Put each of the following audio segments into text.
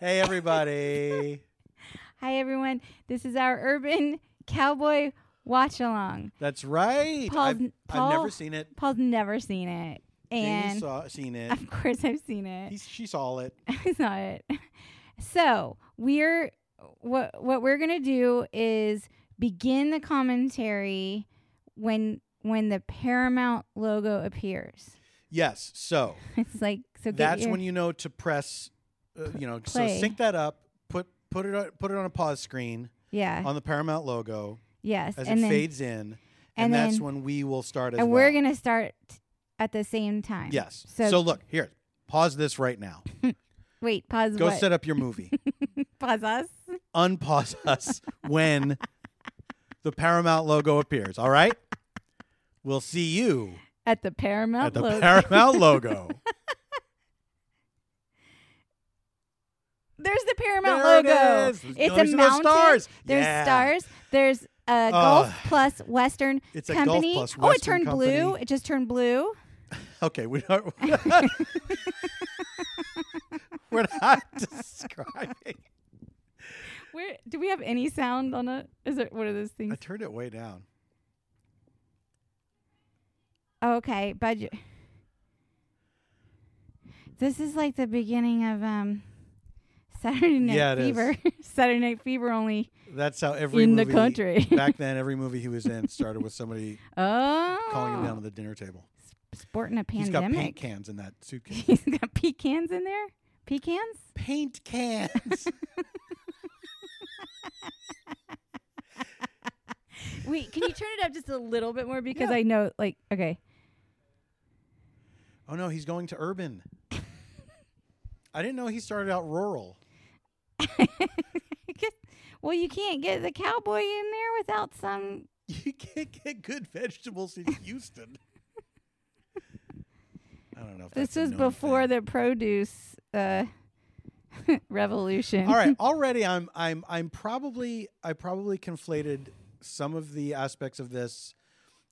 Hey, everybody. Hi, everyone. This is our urban cowboy watch along. That's right. Paul's- I've, I've never seen it. Paul's never seen it. And saw seen it. of course, I've seen it. He's, she saw it. I saw it. So we're what what we're gonna do is begin the commentary when when the Paramount logo appears. Yes. So It's like so. That's your, when you know to press. Uh, you know, Play. so sync that up. Put put it on, put it on a pause screen yeah on the Paramount logo yes as and it fades in, and, and that's when we will start as and well. we're gonna start at the same time. Yes. So, So, look here. Pause this right now. wait, pause. Go what? set up your movie. Pause us. Unpause us when the Paramount logo appears. All right. We'll see you At the Paramount at the logo. Paramount logo. There's the Paramount There logo. is. It's Go a mountain. stars. There's Yeah. stars. There's a. Gulf Plus Western It's a Company. Plus oh, it Western turned blue. It just turned blue. Okay, we don't. we're not describing. Where do we have any sound on it? Is it what are those things? I turned it way down. Okay, budget. This is like the beginning of um Saturday Night Yeah. Fever. Saturday Night Fever only That's how every in the country. back then. Every movie he was in started with somebody oh, calling him oh. down to the dinner table. sporting a pandemic. He's got paint cans in that suitcase. He's got pecans in there. Pecans. paint cans. Wait, can you turn it up just a little bit more because Yeah. I know, like, okay. oh no, he's going to urban. I didn't know he started out rural. well, you can't get the cowboy in there without some. You can't get good vegetables in Houston. I don't know. If This was before thing. the produce uh, revolution. All right, already I'm I'm I'm probably I probably conflated some of the aspects of this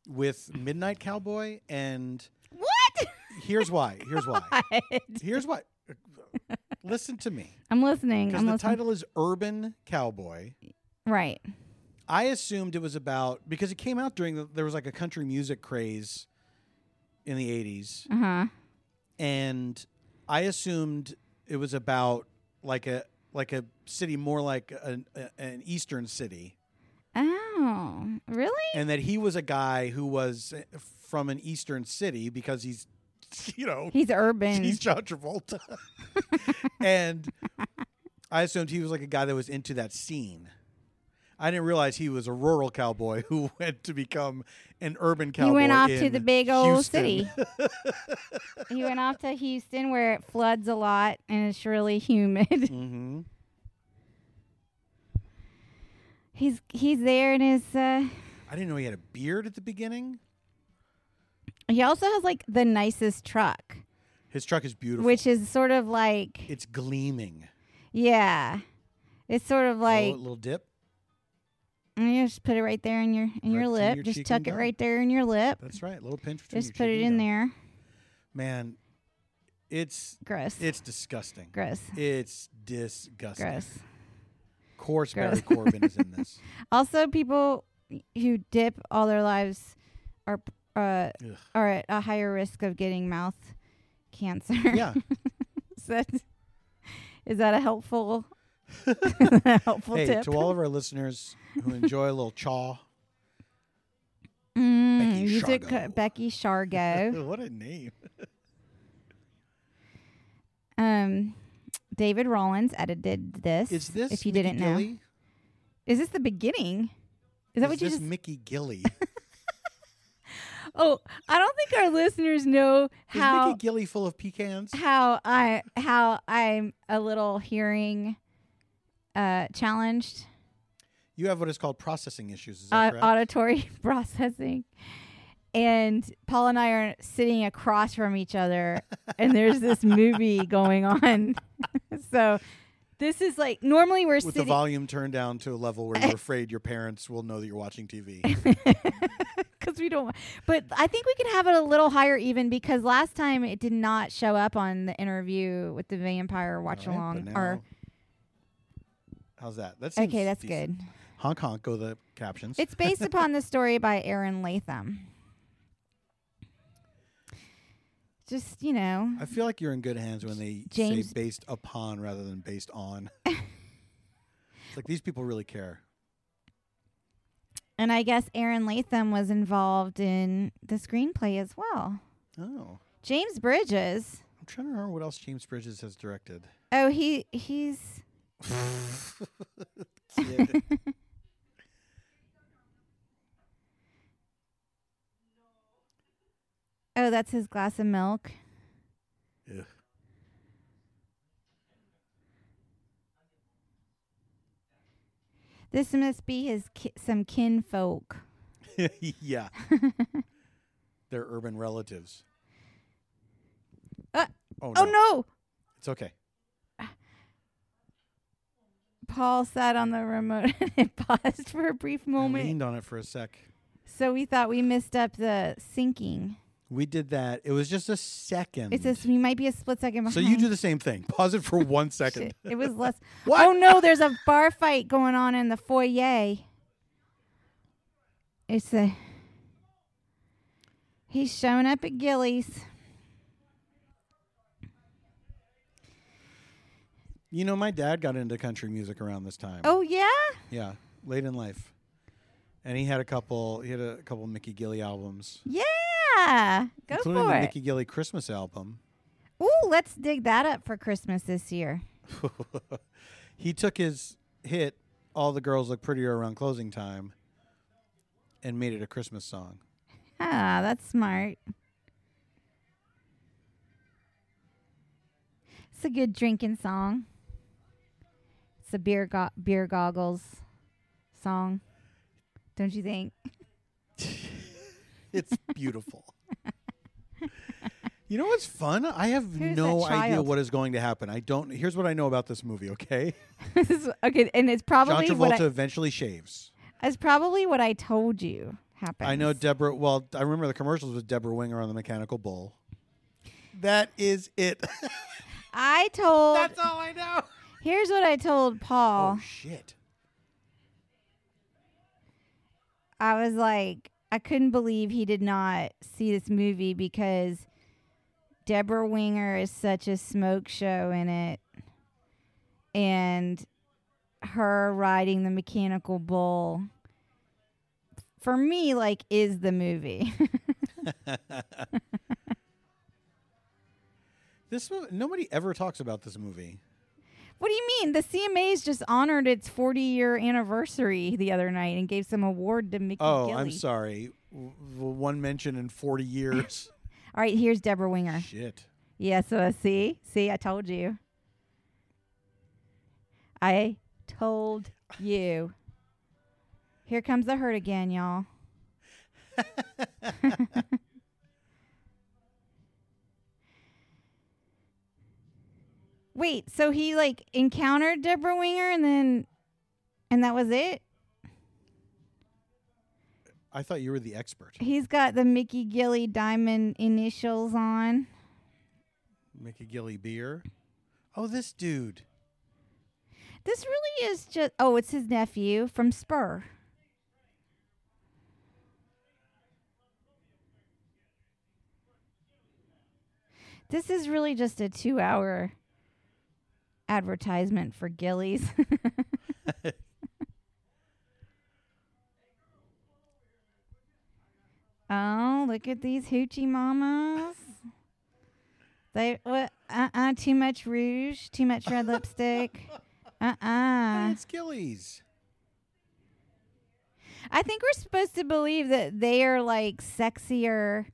with Midnight Cowboy and what? here's why. Here's why. Here's why. Listen to me. I'm listening. Because I'm the listening. title is Urban Cowboy. right. I assumed it was about because it came out during the, there was like a country music craze in the 80s Uh huh. and I assumed it was about like a like a city more like an, a, an eastern city Oh, really? and that he was a guy who was from an eastern city because he's you know He's urban. he's John Travolta and I assumed he was like a guy that was into that scene I didn't realize he was a rural cowboy who went to become an urban cowboy he went off to the big old Houston. city. he went off to Houston where it floods a lot and it's really humid. hmm he's he's there in his. Uh, I didn't know he had a beard at the beginning. He also has like the nicest truck, His truck is beautiful. which is sort of like it's gleaming. yeah, it's sort of like little, little dip. and you just put it right there in your in your Right in lip. your just cheek tuck it gum. right there in your lip. That's right. A little pinch between Just your put cheek it and in gum. there. Man, it's Gross. it's disgusting. Gross. It's disgusting. Gross. Of course, Gross. Barry Corbin is in this. Also, people who dip all their lives are uh, Ugh. are at a higher risk of getting mouth cancer. Yeah. is, that, is that a helpful helpful hey, tip? to all of our listeners who enjoy a little chaw. Mm, Becky use it co- Shargo. Becky Shargo. what a name. um, David Rawlins edited this. Is this if you Mickey didn't know? Is this the beginning? Is that what you this just? Mickey Gilley? Oh, I don't think our listeners know how Mickey Gilley full of pecans? how I how I'm a little hearing uh challenged You have what is called processing issues. Is that uh, correct? auditory processing and Paul and I are sitting across from each other and there's this movie going on so this is like normally we're sitting With the sitting volume turned down to a level where you're afraid your parents will know that you're watching TV. Because we don't but I think we can have it a little higher even because last time it did not show up on the interview with the vampire watch right, along or How's that? That seems Okay, that's decent. good. Honk honk. Go the captions. It's based upon the story by Aaron Latham. Just, you know, I feel like you're in good hands when they James- say based upon rather than based on. it's like these people really care. And I guess Aaron Latham was involved in the screenplay as well. Oh, James Bridges. I'm trying to remember what else James Bridges has directed. Oh, he he's Oh, that's his glass of milk. Ugh. This must be his ki- some kinfolk. yeah. They're urban relatives. Uh, oh, no. Oh no! It's okay. Paul sat on the remote and it paused for a brief I moment. leaned on it for a sec. So we thought we missed up the syncing. We did that. It was just a second. It's just we might be a split second behind. so you do the same thing. Pause it for one second. It was less. What? Oh no! There's a bar fight going on in the foyer. It's a. He's showing up at Gilley's. You know, my dad got into country music around this time. Oh yeah. yeah, late in life, and he had a couple. He had a couple Mickey Gilley albums, Yeah. Go including for the it. Mickey Gilley Christmas album. Ooh, let's dig that up for Christmas this year. he took his hit "All the Girls Look Prettier Around Closing Time" and made it a Christmas song. Ah, that's smart. It's a good drinking song. It's a beer go- beer goggles song. Don't you think? It's beautiful. you know what's fun? I have Who's no that idea child? what is going to happen. I don't. Here's what I know about this movie. Okay, This is- okay, and it's John probably what Travolta I, eventually shaves. it's probably what I told you happened. I know Debra. Well, I remember the commercials with Debra Winger on the mechanical bull. That is it. I told. That's all I know. here's what I told Paul. Oh shit! I was like, I couldn't believe he did not see this movie because Debra Winger is such a smoke show in it. And her riding the mechanical bull, for me, like, is the movie. This nobody ever talks about this movie. What do you mean? The CMAs just honored its 40 year anniversary the other night and gave some award to Mickey Oh, Gilley. I'm sorry. W- one mention in 40 years. All right, here's Debra Winger. Shit. Yeah, so uh, see, see, I told you. I told you. Here comes the hurt again, y'all. Wait, so he like encountered Debra Winger and then and that was it? I thought you were the expert. He's got the Mickey Gilley diamond initials on. Mickey Gilley beer. Oh, this dude. This really is just oh, it's his nephew from Spur. This is really just a two hour advertisement for Gilley's. oh, look at these hoochie mamas. They what uh uh too much rouge, too much red lipstick. Uh uh it's Gilley's. I think we're supposed to believe that they are like sexier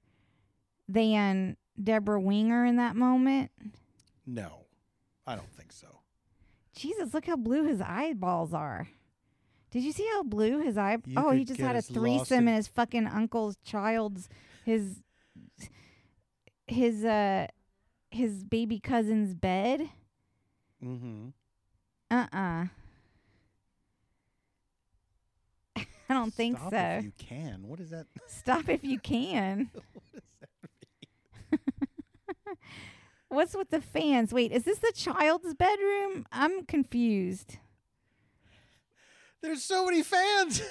than Debra Winger in that moment. No, I don't. Jesus, look how blue his eyeballs are. Did you see how blue his eye? You oh, he just had a threesome in- his fucking uncle's child's his his uh his baby cousin's bed. Mm-hmm. Uh uh I don't think Stop so. If you can. What is that? Stop if you can. what is that? What's with the fans? Wait, is this the child's bedroom? I'm confused. There's so many fans.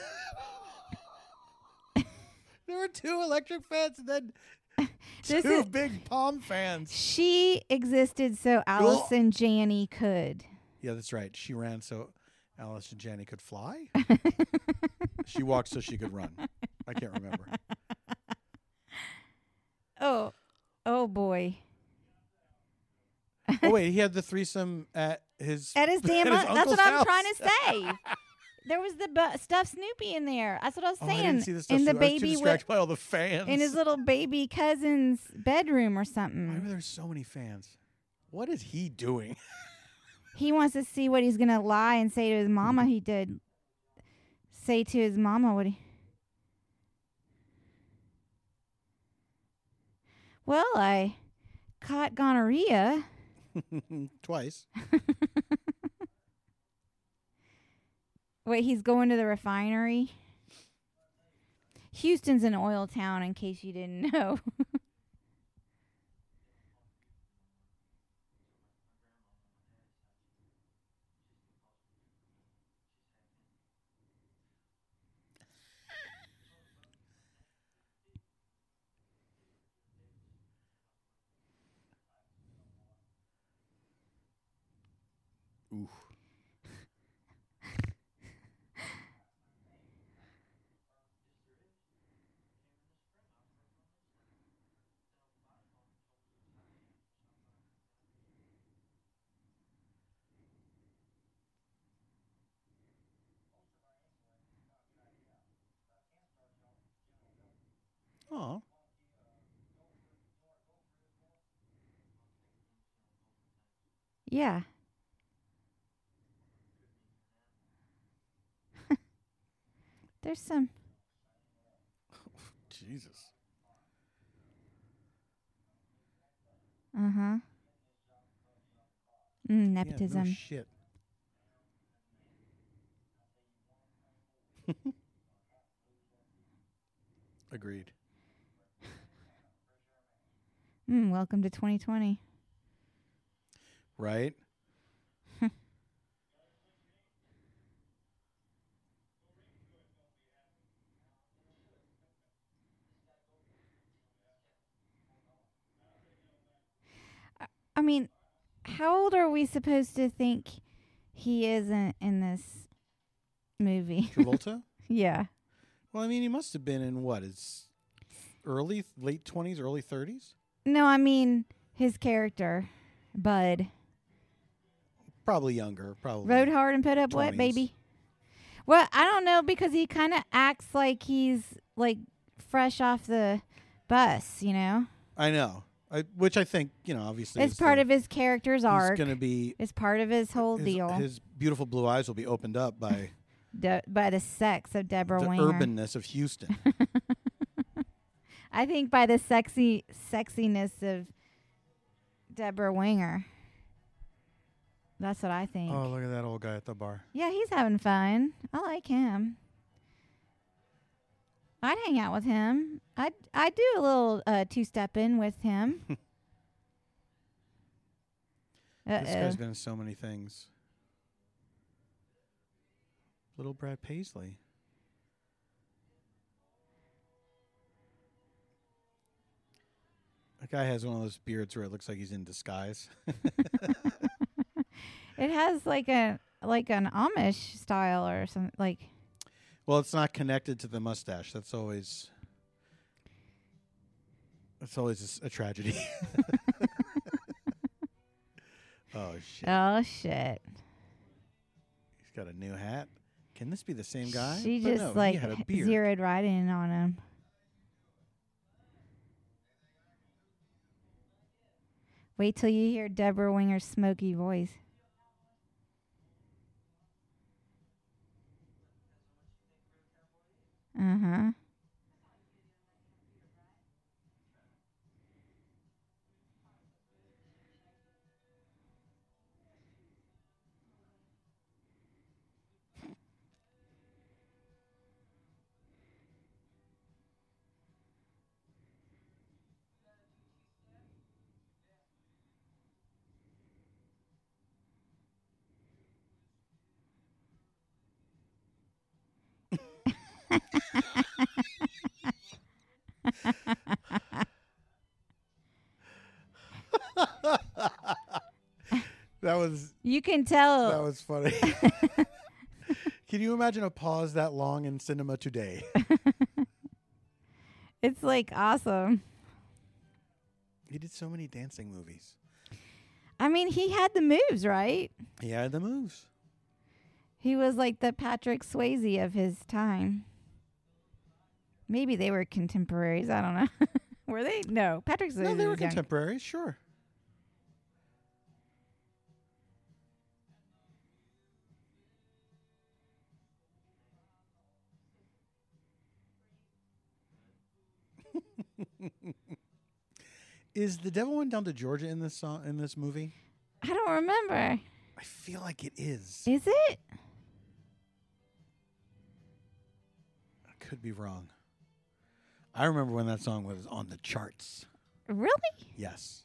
there were two electric fans and then This two is- big palm fans. She existed so Allison Janney could. Yeah, that's right. She ran so Allison Janney could fly. she walked so she could run. I can't remember. Oh, oh boy. Oh wait, he had the threesome at his At his damn. his that's what I'm house. trying to say. There was the bu- stuffed Snoopy in there. That's what I was Oh, saying. I didn't see the stuff. in the. I was too baby distracted with, by all the fans. in his little baby cousin's bedroom or something. Why something. were there so many fans? What is he doing? He wants to see what he's gonna lie and say to his mama. He did say to his mama what he. Well, I caught gonorrhea. Twice. Wait, he's going to the refinery. Houston's an oil town, in case you didn't know. Ooh. Oh. Yeah. There's some. Jesus. Uh huh. Mm, Yeah, no nepotism. shit. Agreed. mm, welcome to 2020. Right? I mean, how old are we supposed to think he isn't in this movie? Travolta? yeah. well, I mean, he must have been in what? His early, late 20s, early 30s? No, I mean his character, Bud. Probably younger. Probably. Rode hard and put up what, baby? Well, I don't know because he kind of acts like he's like fresh off the bus, you know? I know. I, which I think, you know, obviously. It's part the- of his character's arc. going to be. It's part of his whole his, deal his beautiful blue eyes will be opened up by De- by the sex of Debra the Winger. urbanness of Houston. I think by the sexy sexiness of Debra Winger. That's what I think. oh, look at that old guy at the bar. Yeah, he's having fun. I like him. I'd hang out with him. I'd I'd do a little uh, two step in with him. This guy's been in so many things. Little Brad Paisley. That guy has one of those beards where it looks like he's in disguise. It has like a like an Amish style or something. Like well, it's not connected to the mustache. That's always that's always a tragedy. oh shit! oh shit. He's got a new hat. Can this be the same guy? She But just no, like he had a beard. zeroed right in on him. Wait till you hear Debra Winger's smoky voice. Uh huh. That was You can tell. that was funny. Can you imagine a pause that long in cinema today? it's like awesome. He did so many dancing movies. I mean, he had the moves, right? He had the moves. He was like the Patrick Swayze of his time. Maybe they were contemporaries. I don't know. were they? No, Patrick's. No, they were young. contemporaries, sure. Is the devil went down to Georgia in this song in this movie? I don't remember. I feel like it is. Is it? I could be wrong. I remember when that song was on the charts. Really? Yes.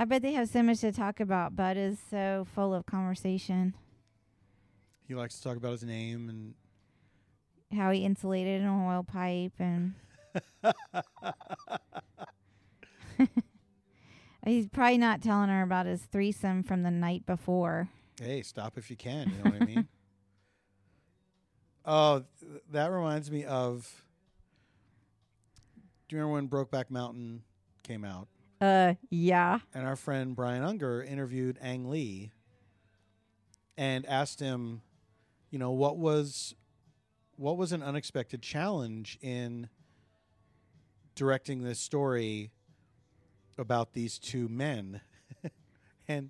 I bet they have so much to talk about. Bud is so full of conversation. He likes to talk about his name and How he insulated an oil pipe and. He's probably not telling her about his threesome from the night before. Hey, stop if you can. You know what I mean? Oh, that reminds me of. Do you remember when Brokeback Mountain came out? Uh, yeah. And our friend Brian Unger interviewed Ang Lee and asked him, you know, what was what was an unexpected challenge in directing this story about these two men? and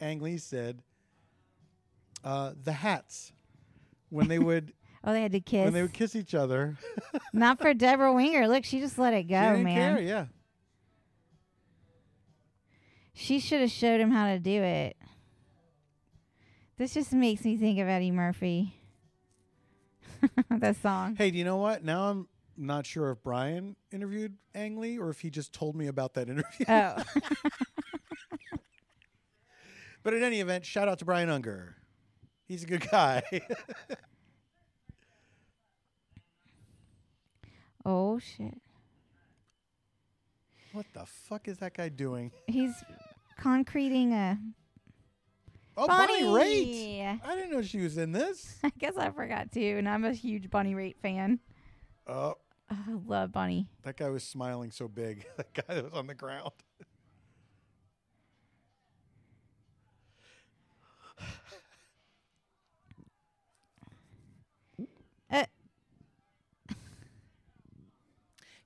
Ang Lee said, uh, the hats. When they would Oh, they had to kiss. when they would kiss each other. Not for Debra Winger. Look, she just let it she go, didn't man. care, yeah. She should have showed him how to do it. This just makes me think of Eddie Murphy. that song. Hey, do you know what? Now I'm not sure if Brian interviewed Ang Lee or if he just told me about that interview. Oh. but in any event, shout out to Brian Unger. He's a good guy. Oh shit. what the fuck is that guy doing? He's concreting a Oh, Bonnie. Bonnie Raitt. I didn't know she was in this. I guess I forgot too, and I'm a huge Bonnie Raitt fan. Oh, I love Bonnie. that guy was smiling so big. That guy that was on the ground. Uh,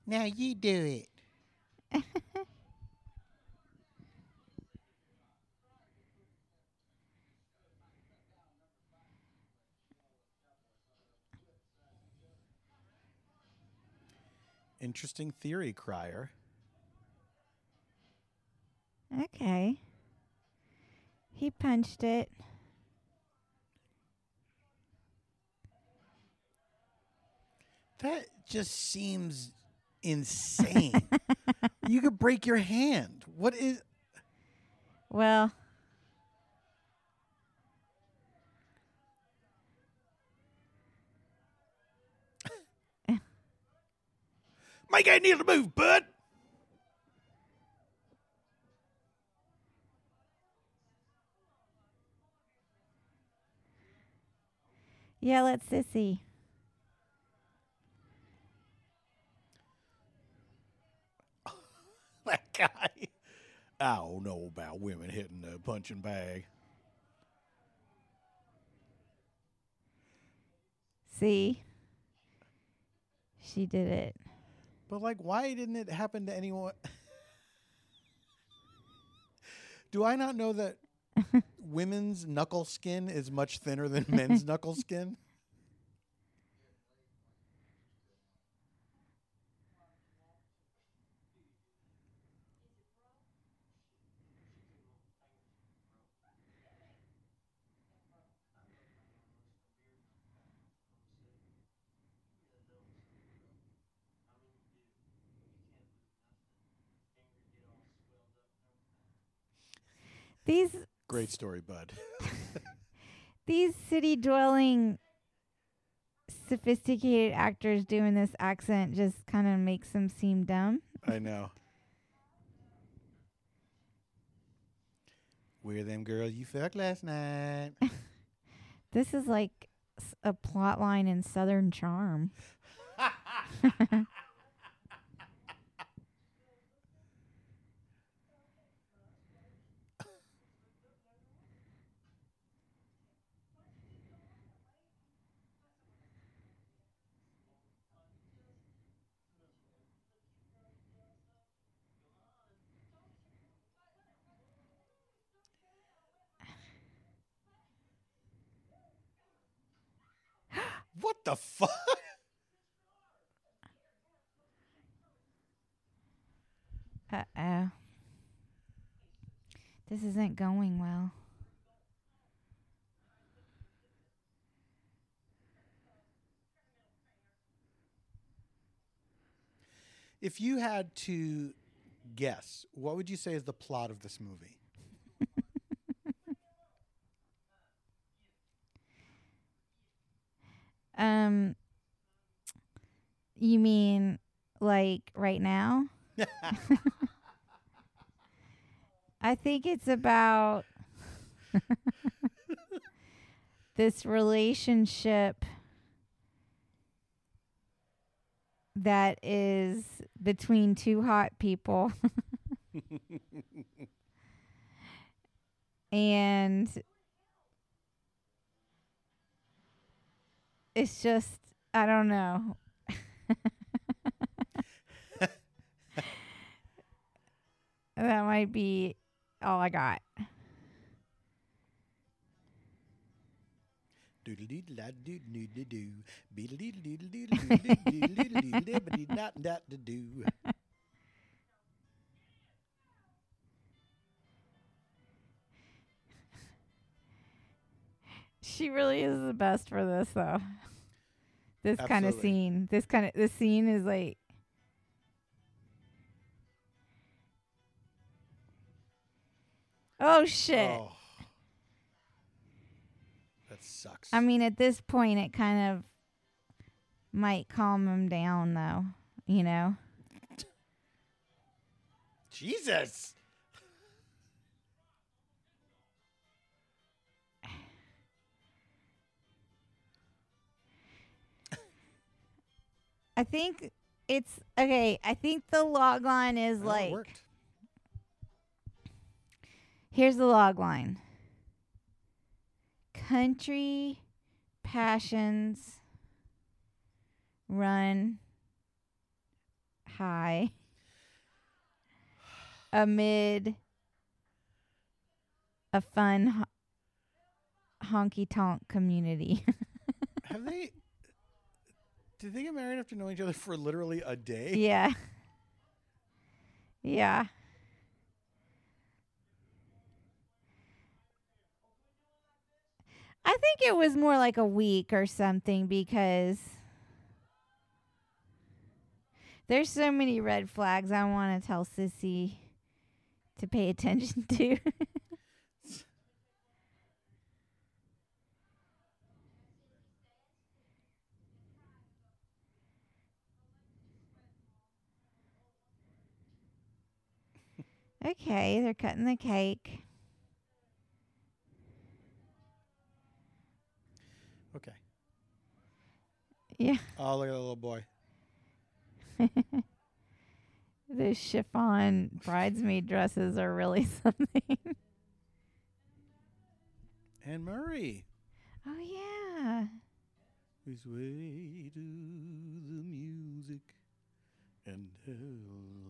Now you do it. Interesting theory, Crier. okay. He punched it. That just seems insane. you could break your hand. What is Well, Make I need to move, bud? yeah, let's Sissy. That guy. I don't know about women hitting the punching bag. See? She did it. But like why didn't it happen to anyone? Do I not know that women's knuckle skin is much thinner than men's knuckle skin? These Great story, bud. these city dwelling sophisticated actors doing this accent just kind of makes them seem dumb. I know. Where them girls you fucked last night? This is like s- a plot line in Southern Charm. what the fuck? Uh oh. This isn't going well. If you had to guess, what would you say is the plot of this movie? Um, you mean like right now? I think it's about this relationship that is between two hot people. and it's just I don't know. that might be all I got. She really is the best for this though. This kind of Absolutely. scene. This kind of this scene is like Oh shit. Oh. That sucks. I mean at this point it kind of might calm him down though, you know. Jesus. I think it's okay, I think the log line is Well, it like worked. Here's the log line. Country passions run high amid a fun ho- honky tonk community. Have they? Did they get married after knowing each other for literally a day? yeah. Yeah. I think it was more like a week or something because there's so many red flags I want to tell Sissy to pay attention to. Okay, they're cutting the cake. Okay. Yeah. Oh, look at that little boy. Those chiffon bridesmaid dresses are really something. And Murray. oh yeah. We sway to the music and held to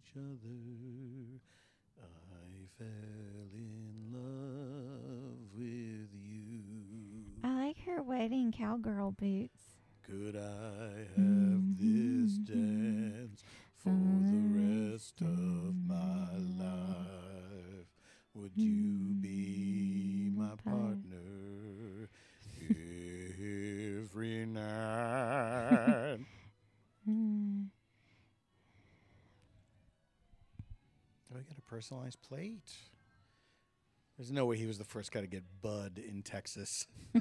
each other. I fell in love with you. I like her wedding cowgirl boots. Could I have this mm-hmm. dance for the rest of my life? Would you mm-hmm. be my partner every night? Mm. Hmm. Do I get a personalized plate? There's no way he was the first guy to get bud in Texas.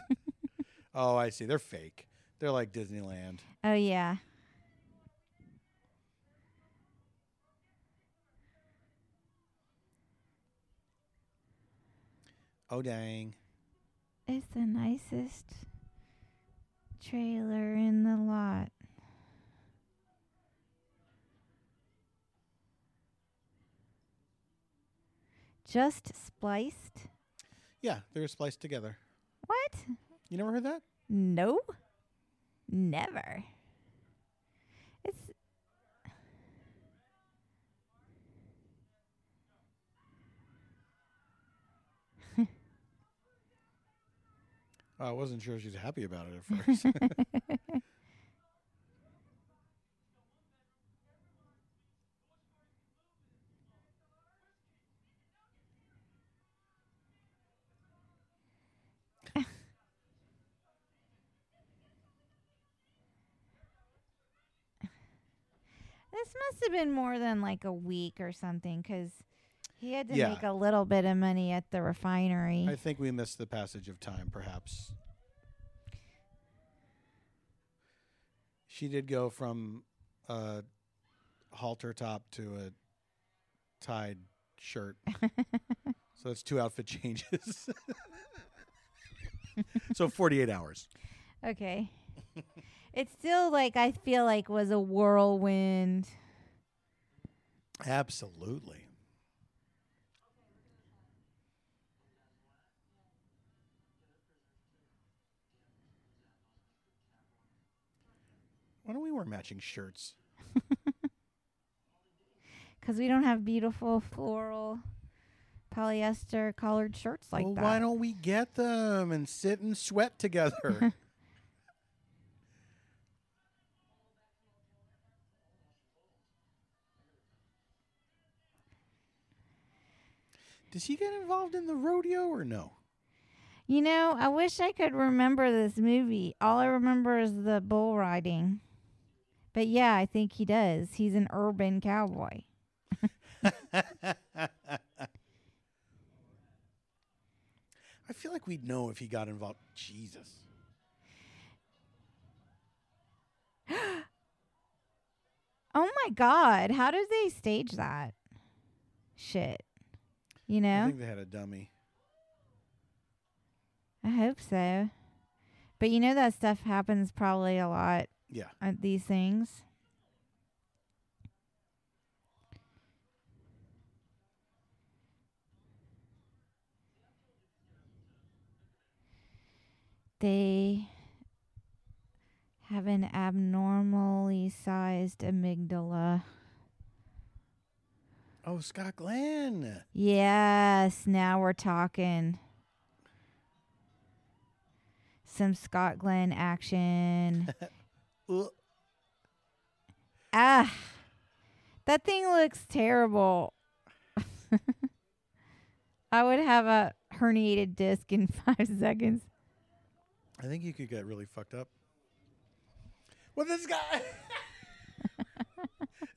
Oh, I see. They're fake. They're like Disneyland. Oh yeah. Oh dang. It's the nicest trailer in the lot. Just spliced? Yeah, they were spliced together. What? You never heard that? No. Never. It's Oh, I wasn't sure she was happy about it at first. this must have been more than like a week or something cuz he had to Yeah. make a little bit of money at the refinery. I think we missed the passage of time, perhaps. She did go from a halter top to a tied shirt. so it's two outfit changes. so 48 hours. okay. it's still like I feel like was a whirlwind. Absolutely. Why don't we wear matching shirts? Because we don't have beautiful floral polyester collared shirts like well, that. why don't we get them and sit and sweat together? Does he get involved in the rodeo or no? You know, I wish I could remember this movie. All I remember is the bull riding. But yeah, I think he does. He's an urban cowboy. I feel like we'd know if he got involved. Jesus. Oh my god, how did they stage that? Shit. You I know? think they had a dummy. I hope so. But you know that stuff happens probably a lot Yeah. at these things. They have an abnormally sized amygdala. Oh, Scott Glenn. Yes, now we're talking. Some Scott Glenn action. Ah, that thing looks terrible. I would have a herniated disc in five seconds. I think you could get really fucked up. Well, this guy.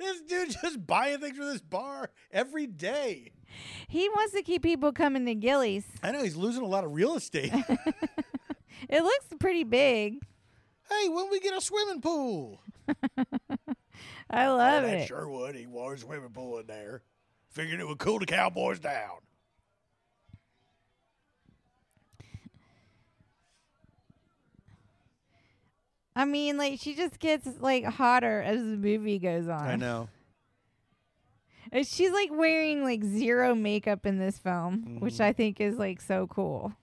This dude just buying things for this bar every day. He wants to keep people coming to Gilley's. I know he's losing a lot of real estate. It looks pretty big. Hey, when we get a swimming pool? I oh, love oh, it. sure would. He wanted a swimming pool in there. Figured it would cool the cowboys down. I mean, like she just gets like hotter as the movie goes on. I know. And She's like wearing like zero makeup in this film, which Mhm. I think is like so cool.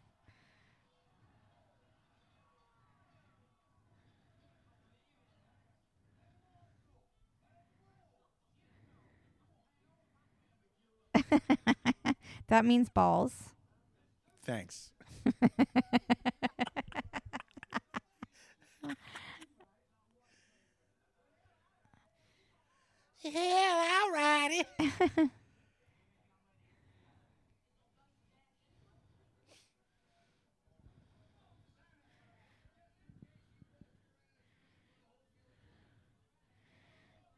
that means balls. Thanks. yeah, all righty.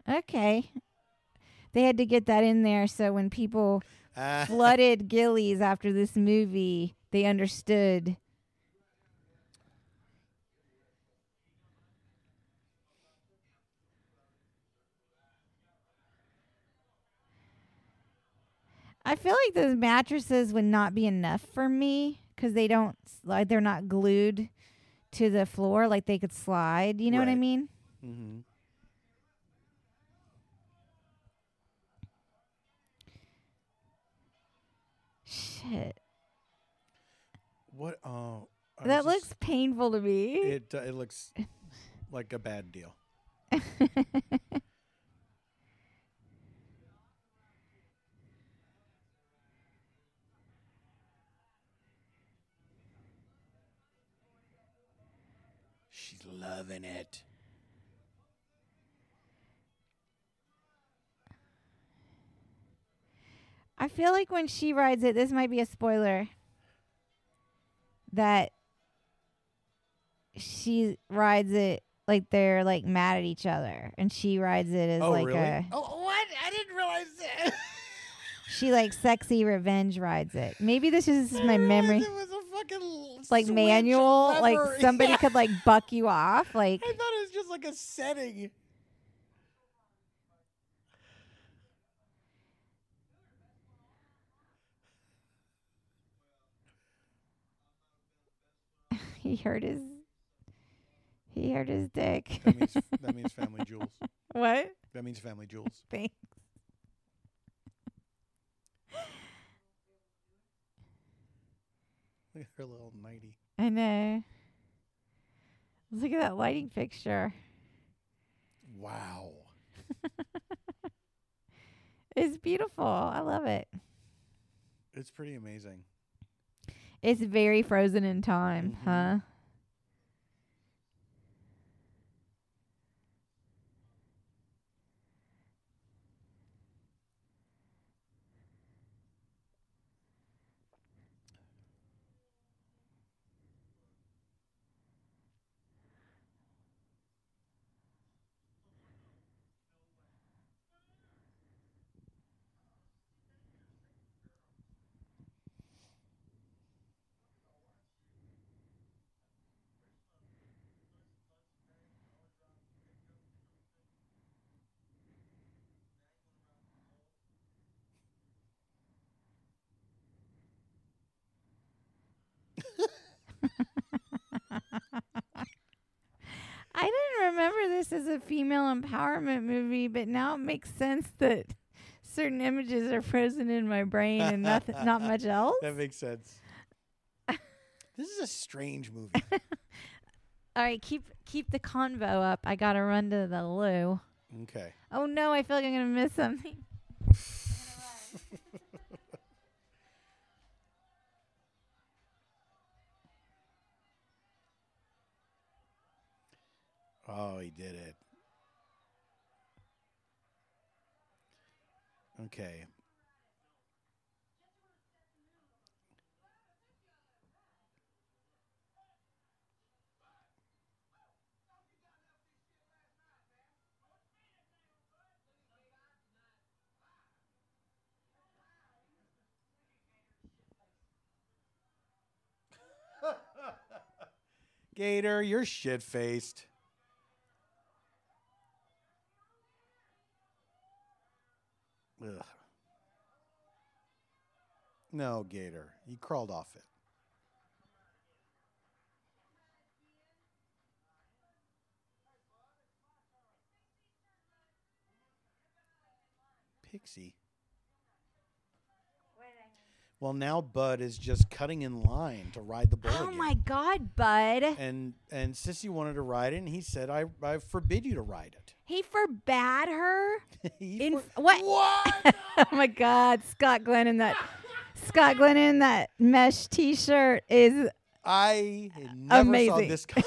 Okay. They had to get that in there so when people Uh, flooded Gilley's after this movie, they understood. I feel like those mattresses would not be enough for me because they don't like they're not glued to the floor like they could slide. You know what I Right. mean? Mm-hmm. Shit, What? Oh, I that was looks painful to me. It uh, it looks like a bad deal. loving it. I feel like when she rides it, this might be a spoiler. That she rides it like they're like mad at each other, and she rides it as oh, like really? a oh, what? I didn't realize that. she like sexy revenge rides it. Maybe this is I my memory, It was a fucking like switch manual, like somebody Yeah. could like buck you off, like. I thought it was just like a setting. he hurt his he hurt his dick. That means that means family jewels. what? That means family jewels. Thanks. Look at her little nighty. I know. Look at that lighting fixture. Wow. It's beautiful. I love it. It's pretty amazing. It's very frozen in time, Mhm. huh? I didn't remember this is a female empowerment movie, but now it makes sense that certain images are frozen in my brain and nothing, not much else. That makes sense. this is a strange movie. All right, keep keep the convo up. I gotta run to the loo. Okay. Oh no, I feel like I'm gonna miss something. Oh, he did it. Okay. Gator, you're shit faced. Ugh. No, Gator. He crawled off it. Pixie. Well, now Bud is just cutting in line to ride the bull Oh again. my god, bud. And and Sissy wanted to ride it, and he said, "I I forbid you to ride it." He forbade her. He In for- what? What? oh my god, Scott Glenn in that Scott Glenn in that mesh t-shirt is I never saw this coming.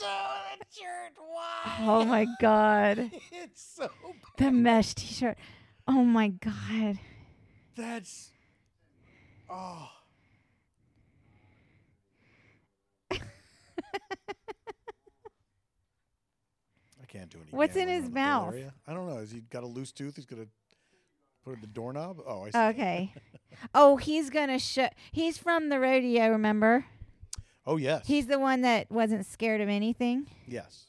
Oh, that shirt, why? Oh my god. It's so. The mesh t-shirt. Oh my god. That's. Oh. I can't do anything. What's in his mouth? I don't know. Has he got a loose tooth? He's gonna put it the doorknob. Oh, I see. Okay. oh, he's gonna show. He's from the rodeo. Remember? Oh yes. He's the one that wasn't scared of anything. Yes.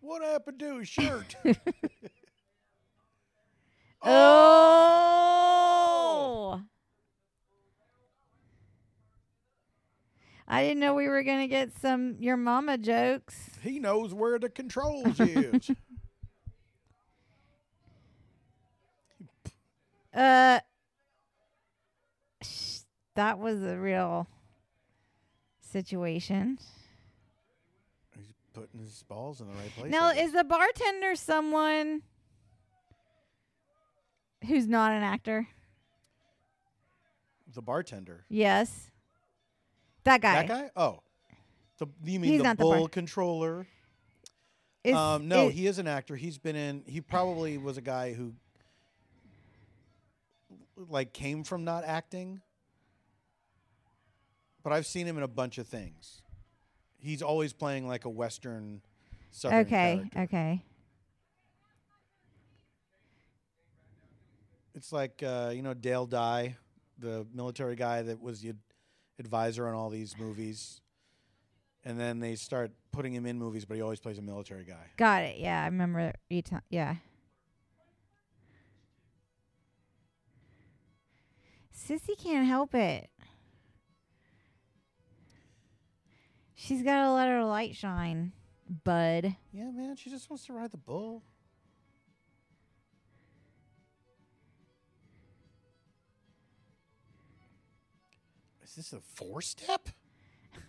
What happened to his shirt? oh! oh. I didn't know we were going to get some your mama jokes. he knows where the controls is. Uh sh- that was a real situation. He's putting his balls in the right place. Now, is the bartender someone who's not an actor? the bartender. Yes. That guy. That guy? Oh. The, you mean He's the not the bull controller? Is- um, no, is- he is an actor. He's been in. He probably was a guy who, like, came from not acting. But I've seen him in a bunch of things. He's always playing like a western. Southern Okay, character. okay. It's like uh, you know Dale Dye, the military guy that was the advisor on all these movies, and then they start putting him in movies, but he always plays a military guy. Got it. Yeah, I remember you ta- yeah. Sissy can't help it. She's got to let her light shine, bud. Yeah, man, she just wants to ride the bull. This is a four step?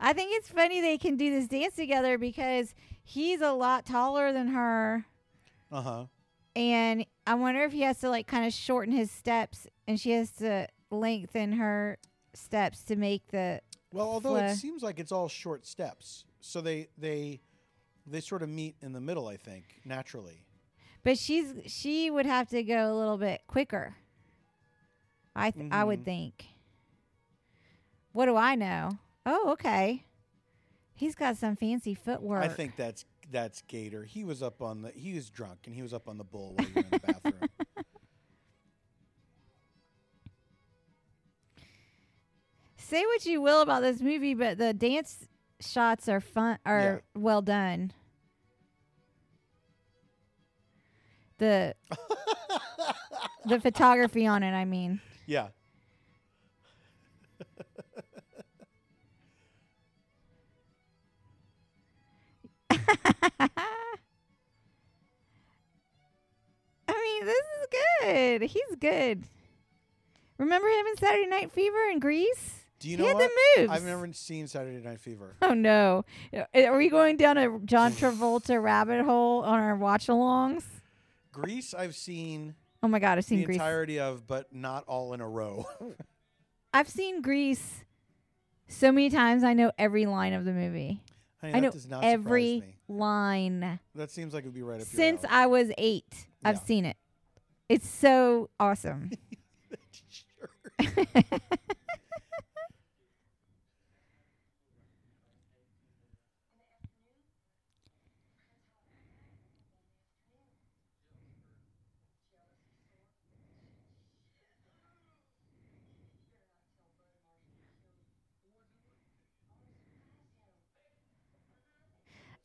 I think it's funny they can do this dance together because he's a lot taller than her Uh huh. and I wonder if he has to like kind of shorten his steps and she has to lengthen her steps to make the Well, although Fla- it seems like it's all short steps, so they they they sort of meet in the middle. I think naturally. But she's she would have to go a little bit quicker. I th- I would Mhm. think. What do I know? Oh, okay. He's got some fancy footwork. I think that's that's Gator. He was up on the he was drunk and he was up on the bull while you were in the bathroom. Say what you will about this movie, but the dance shots are fun are well done. The the photography on it, I mean. Yeah. I mean, this is good. He's good. Remember him in Saturday Night Fever in Grease? Do you he know had what? the moves. I've never seen Saturday Night Fever. Oh no! Uh, are we going down a John Travolta rabbit hole on our watch-alongs? Grease, I've seen Oh my god, I've seen the Grease. entirety of, but not all in a row. I've seen Grease so many times. I know every line of the movie. Honey, I that know does not every surprise me. line That seems like it would be right up since your I was eight. I've Yeah. seen it. It's so awesome. alley.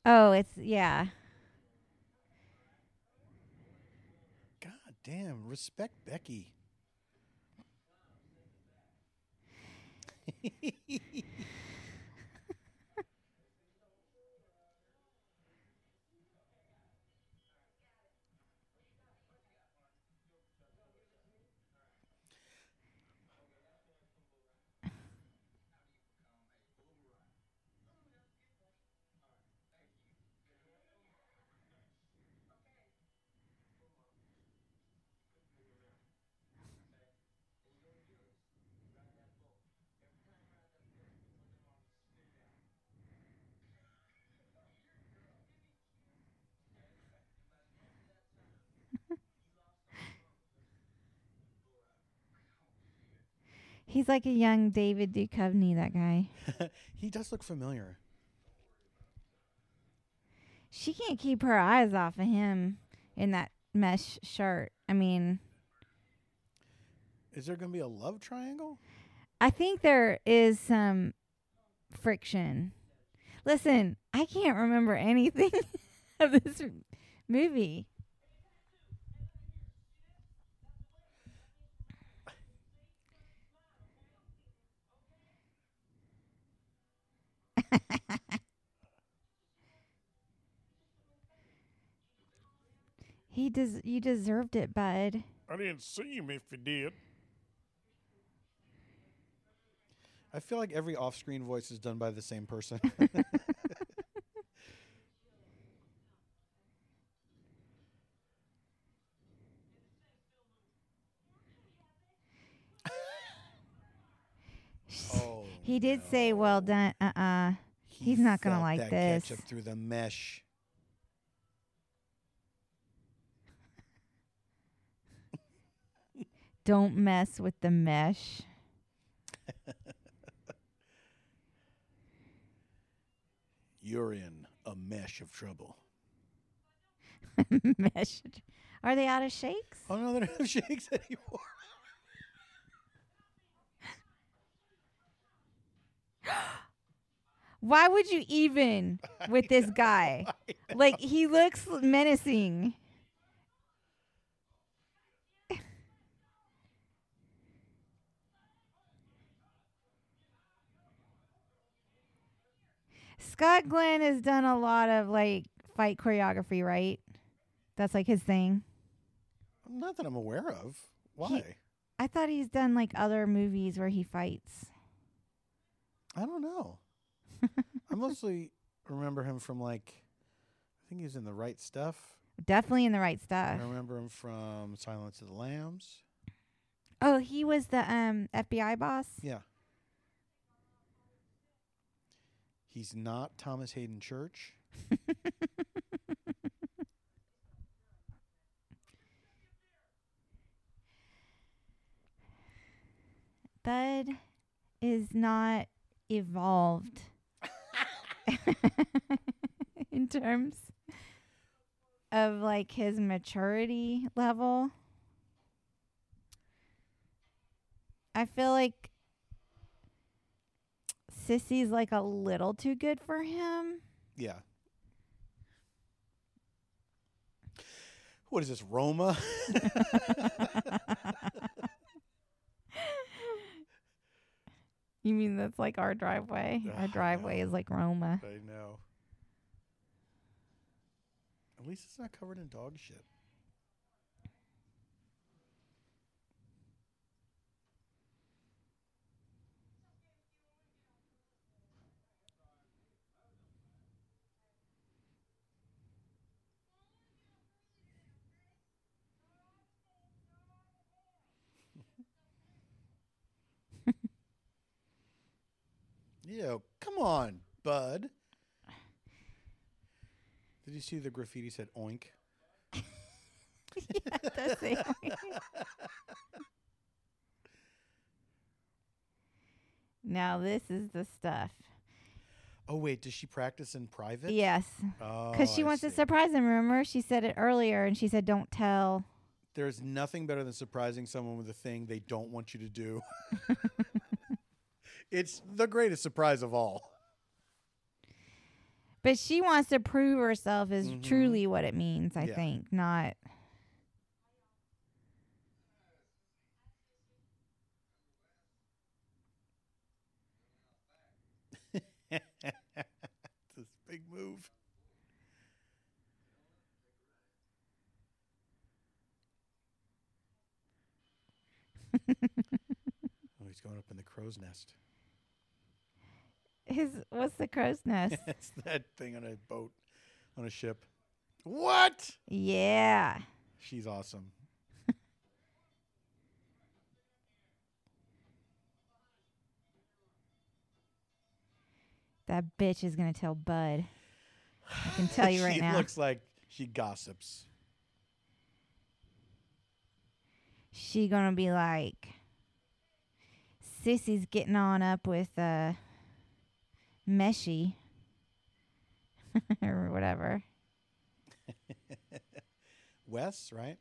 oh, it's yeah. God damn! Respect Becky. He's like a young David Duchovny. That guy. he does look familiar. She can't keep her eyes off of him in that mesh shirt. I mean, Is there going to be a love triangle? I think there is some friction. Listen, I can't remember anything of this movie. He des- you deserved it, bud. I didn't see him if he did. I feel like every off-screen voice is done by the same person. oh, He did say, "Well done." Uh uh he he's not gonna like that this. Ketchup through the mesh. Don't mess with the mesh. You're in a mesh of trouble. mesh. Are they out of shakes? Oh no, they don't have shakes anymore. Why would you even with this guy? Like he looks menacing. Scott Glenn has done a lot of like fight choreography, right? That's like his thing. Not that I'm aware of. Why? I thought he's done like other movies where he fights. I don't know. I mostly remember him from like, I think he's in the right stuff. Definitely in the right stuff. I remember him from Silence of the Lambs. Oh, he was the um FBI boss. Yeah. He's not Thomas Haden Church. Bud is not evolved in terms of like his maturity level. I feel like Sissy's like a little too good for him. Yeah. What is this, Roma? You mean that's like our driveway? Ugh, Our driveway is like Roma. I know. At least it's not covered in dog shit. Yo, come on, bud. Did you see the graffiti said oink? That's it. now this is the stuff. Oh wait, does she practice in private? Yes. Oh, Because she I wants to surprise him. Remember, she said it earlier, and she said, "Don't tell." There's nothing better than surprising someone with a thing they don't want you to do. it's the greatest surprise of all. But she wants to prove herself is Mhm. truly what it means. I Yeah. think not. this big move. oh, he's going up in the crow's nest. His what's the crow's nest? It's that thing on a boat, on a ship. What? yeah. She's awesome. That bitch is gonna tell Bud. I can tell you right now. she looks like she gossips. she gonna be like, Sissy's getting on up with uh, Meshy or whatever. Wes, right?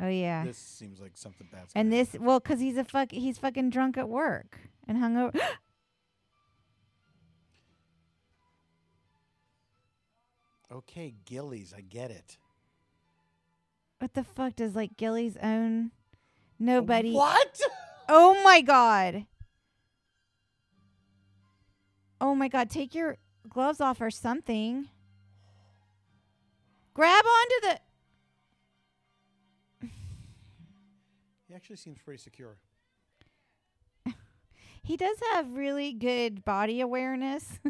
Oh yeah. This seems like something bad. and this, well, because he's a fuck, he's fucking drunk at work and hungover. Okay, Gilley's, I get it. What the fuck does like Gilley's own? Nobody. What? Oh my god. Oh my god, take your gloves off or something. Grab onto the He actually seems pretty secure. He does have really good body awareness.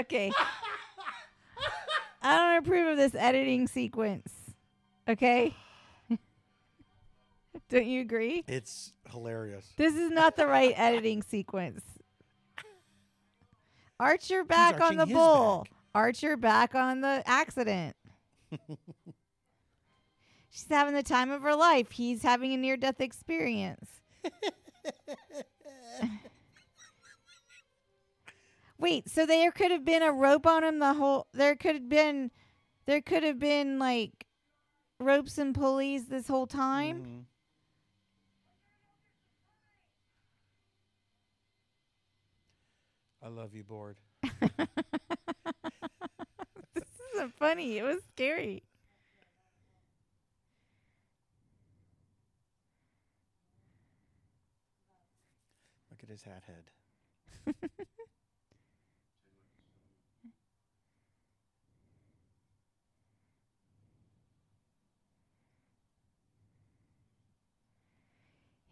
okay. I don't approve of this editing sequence. Okay? Don't you agree? It's hilarious. This is not the right editing sequence. Arch your back on the bull. back. Arch your back on the accident. She's having the time of her life. He's having a near death experience. Wait, so there could have been a rope on him the whole there could have been there could have been like ropes and pulleys this whole time? Mhm. I love you, board. this isn't funny. It was scary. Look at his hat head.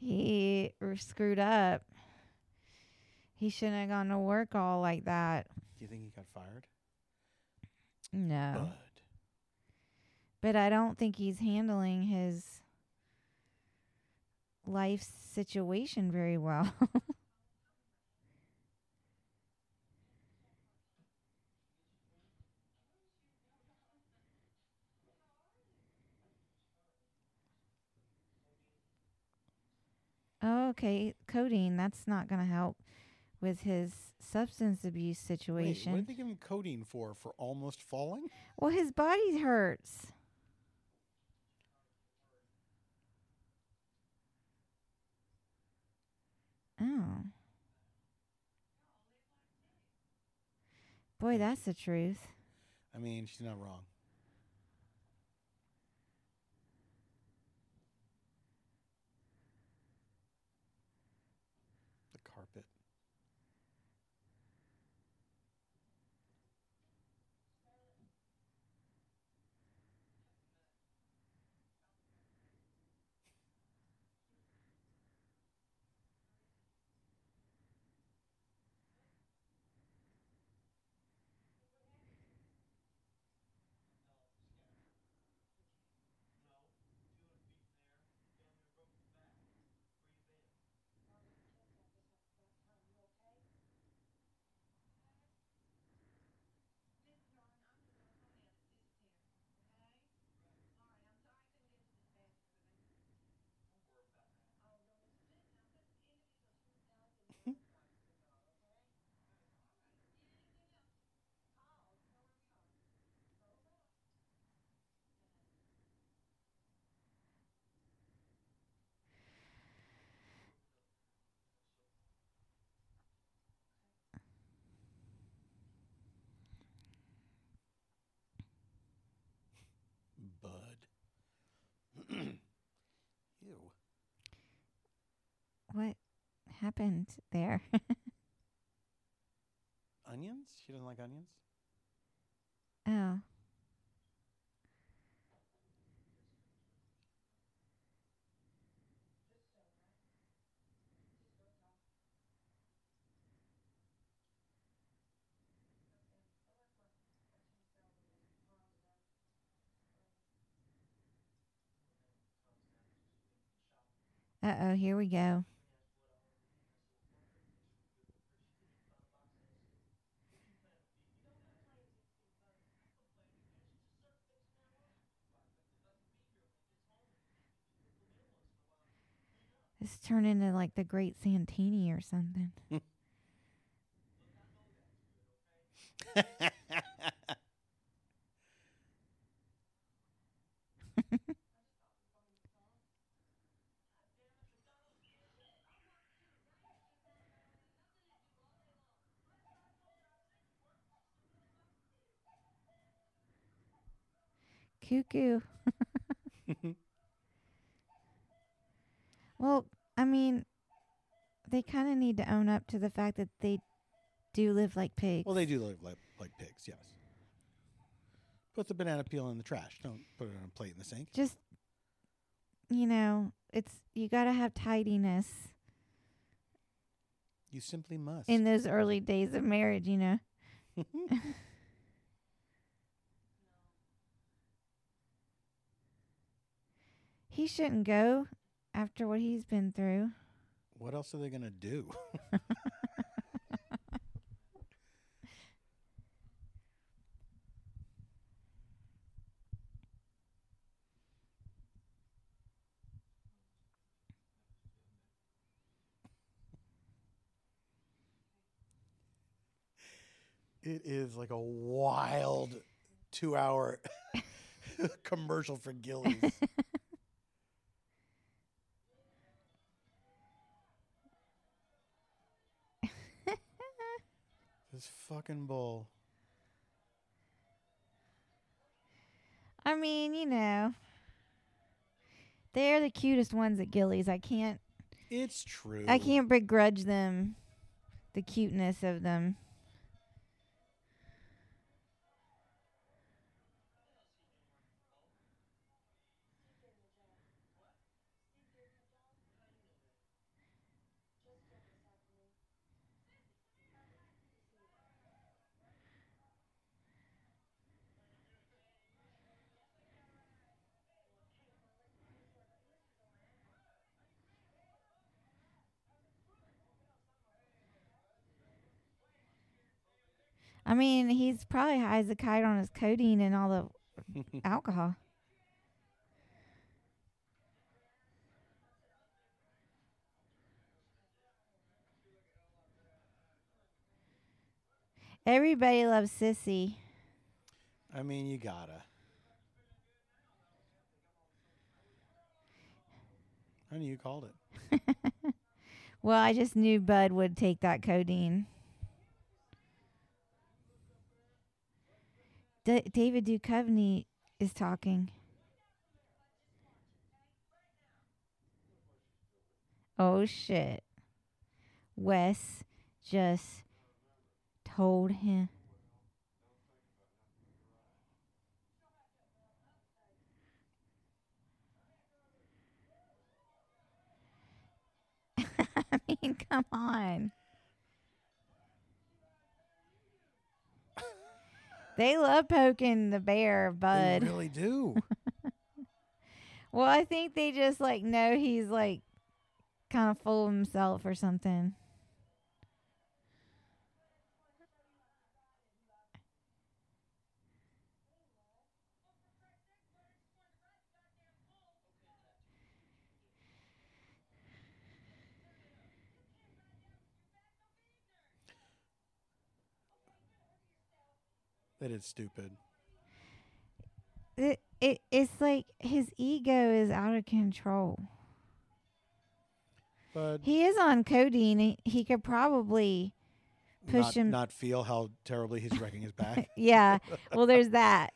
He screwed up. He shouldn't have gone to work all like that. Do you think he got fired? No. Bud. But I don't think he's handling his life situation very well. Oh, okay, codeine. That's not going to help with his substance abuse Wait, situation. what did they give him codeine for? For almost falling? well, his body hurts. Oh. Boy, that's the truth. I mean, she's not wrong. The carpet. Bud. Ew. What happened there? Onions? She doesn't like onions? oh. Uh oh, here we go. turn into like the Great Santini or something. Cuckoo. well, I mean, they kind of need to own up to the fact that they do live like pigs. Well, they do live like, like pigs, yes. Put the banana peel in the trash. Don't put it on a plate in the sink. Just, you know, it's you got to have tidiness You simply must. in those early days of marriage, you know. He shouldn't go after what he's been through. what else are they going to do? it is like a wild two hour commercial for Gilley's. this fucking bull. I mean, you know, they're the cutest ones at Gilley's. I can't, It's true. I can't begrudge them the cuteness of them. I mean, he's probably high as a kite on his codeine and all the alcohol. Everybody loves Sissy. I mean, you gotta. I Honey, you called it. Well, I just knew Bud would take that codeine. David Duchovny is talking. Oh shit. Wes just told him. I mean, come on. They love poking the bear Bud. They really do. Well, I think they just like know he's like kind of full of himself or something. That is stupid. It, it it's like his ego is out of control. But He is on codeine. He, he could probably push not, him- not feel how terribly he's wrecking his back. yeah. Well, there's that.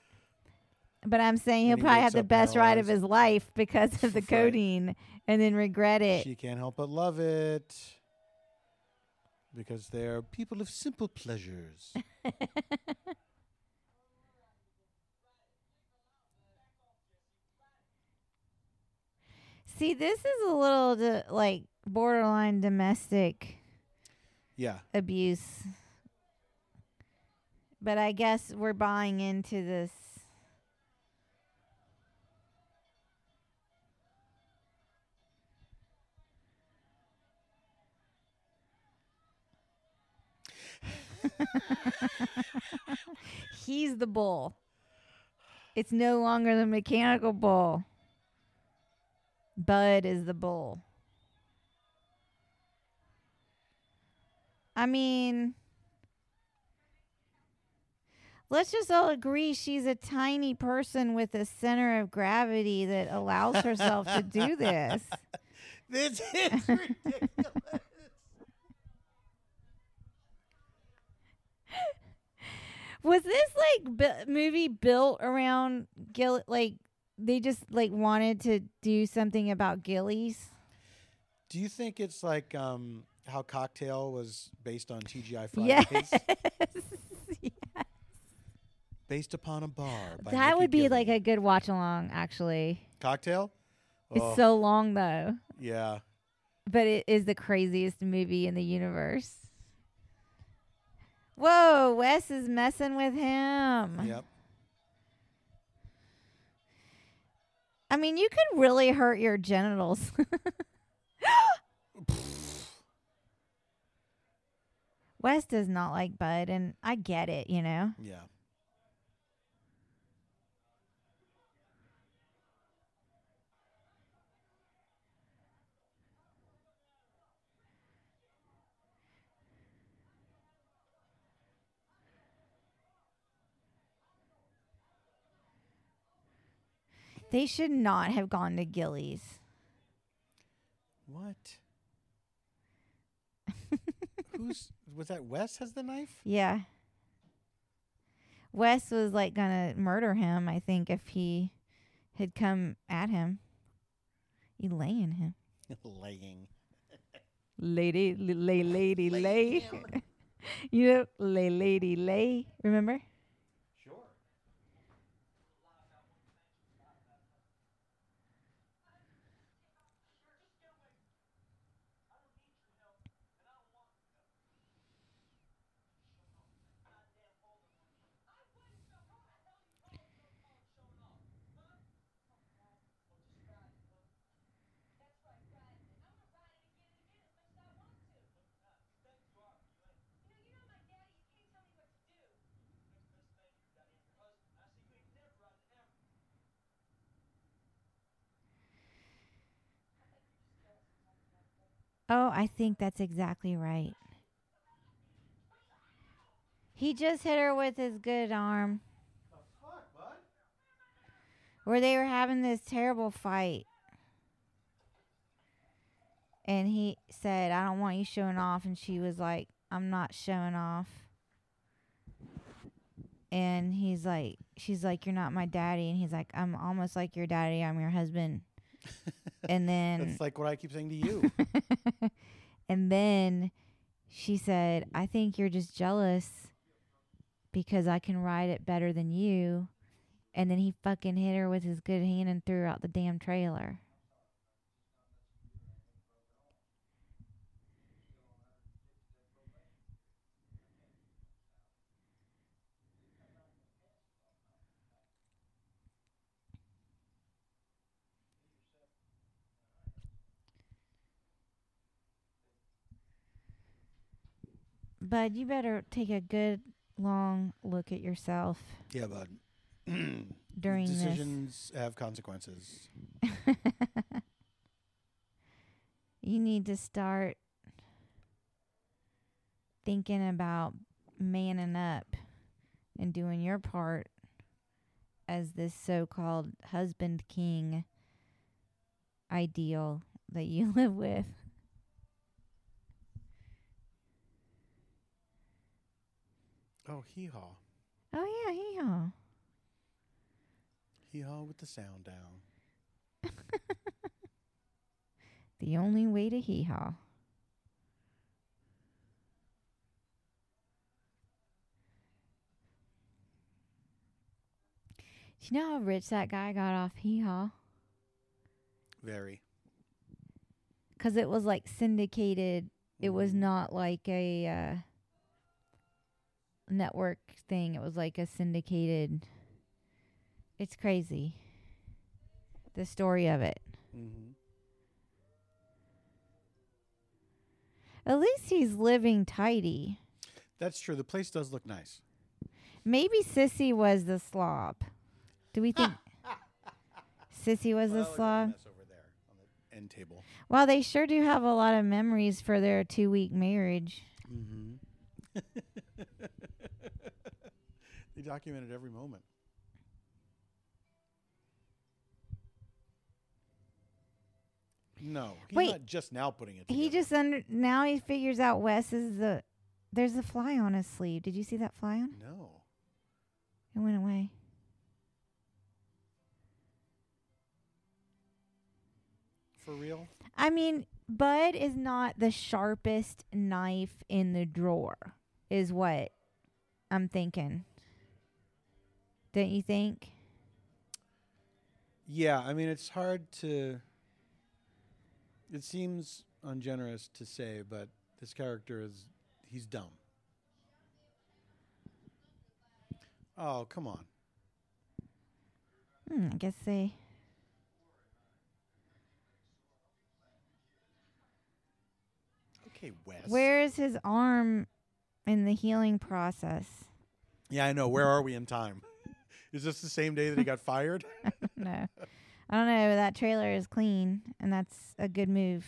But I'm saying he'll he probably have the best ride of his life because of the Right. codeine and then regret it. she can't help but love it. Because they're people of simple pleasures. See, this is a little d- like borderline domestic yeah. abuse. But I guess we're buying into this. He's the bull. It's no longer the mechanical bull. Bud is the bull. I mean, let's just all agree she's a tiny person with a center of gravity that allows herself to do this. This is ridiculous. Was this like bu- movie built around Gill? Like they just like wanted to do something about Gilley's? Do you think it's like um, how Cocktail was based on TGI Fridays? Yes. Fridays? Based upon a bar. By that Nikki would be Gilley. like a good watch along. Actually, Cocktail? it's Oh, so long though, Yeah. but it is the craziest movie in the universe. Whoa, Wes is messing with him. Yep. I mean, you could really hurt your genitals. Wes does not like Bud, and I get it, you know. Yeah. They should not have gone to Gilley's. What? Who's was that? Wes has the knife. Yeah. Wes was like gonna murder him, I think, if he had come at him. You laying him. Laying. Lady, l- lay, lady, lay. you know, lay, lady, lay. Remember? Oh, I think that's exactly right. He just hit her with his good arm. Where they were having this terrible fight. And he said, I don't want you showing off. And she was like, I'm not showing off. And he's like, she's like, You're not my daddy. And he's like, I'm almost like your daddy. I'm your husband. And then it's like what I keep saying to you. and then she said, I think you're just jealous because I can ride it better than you. And then he fucking hit her with his good hand and threw her out the damn trailer. Bud, you better take a good long look at yourself yeah, bud. during this. Decisions have consequences. you need to start thinking about manning up and doing your part as this so-called husband king ideal that you live with. Oh, hee haw. Oh yeah, hee haw. Hee haw with the sound down. The only way to hee haw. Do you know how rich that guy got off hee haw? Very. Because it was like syndicated. It was Mhm. not like a uh, network thing. It was like a syndicated. It's crazy. The story of it. Mm-hmm. At least he's living tidy. That's true. The place does look nice. Maybe Sissy was the slob. Do we think Sissy was the Well, a slob? mess over there on the end table. Well, they sure do have a lot of memories for their two week marriage. Mm-hmm. documented every moment. No, he's Wait. not just now putting it. He just under now he figures out Wes is the there's a fly on his sleeve. Did you see that fly on? no. It went away. For real? I mean, Bud is not the sharpest knife in the drawer, is what I'm thinking. Don't you think? Yeah, I mean it's hard to it seems ungenerous to say, but this character is he's dumb. Oh, come on. Hmm, I guess they. Okay, Wes. Where is his arm in the healing process? Yeah, I know. Where are we in time? Is this the same day that he got fired? no. I don't know. That trailer is clean, and that's a good move.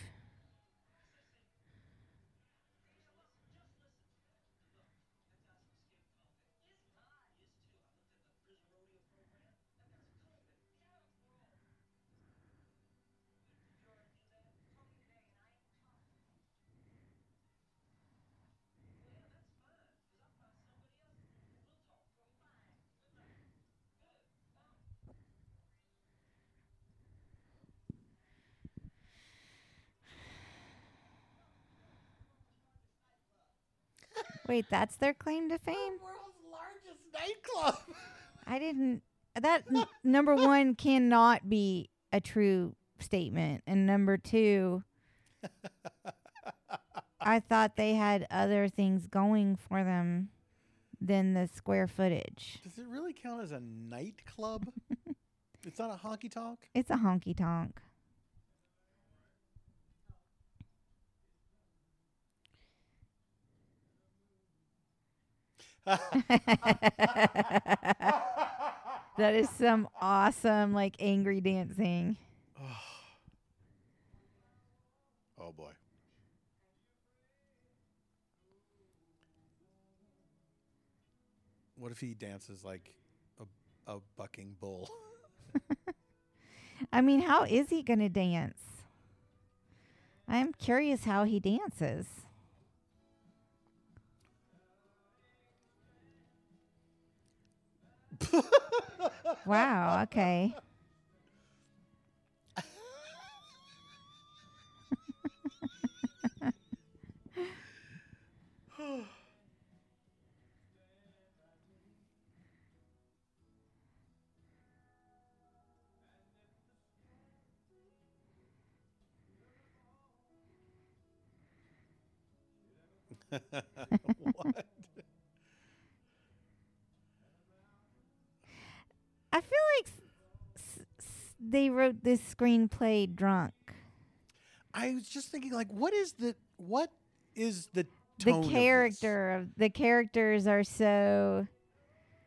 Wait, that's their claim to fame? World's largest nightclub. I didn't. That n- number one cannot be a true statement, and number two, I thought they had other things going for them than the square footage. Does it really count as a nightclub? it's not a honky tonk. It's a honky tonk. that is some awesome, like angry dancing. Oh boy. What if he dances like a, a bucking bull? I mean, how is he going to dance? I'm curious how he dances. Wow, okay. what? I feel like s- s- they wrote this screenplay drunk. I was just thinking, like, what is the what is the The tone of this? character of the characters are so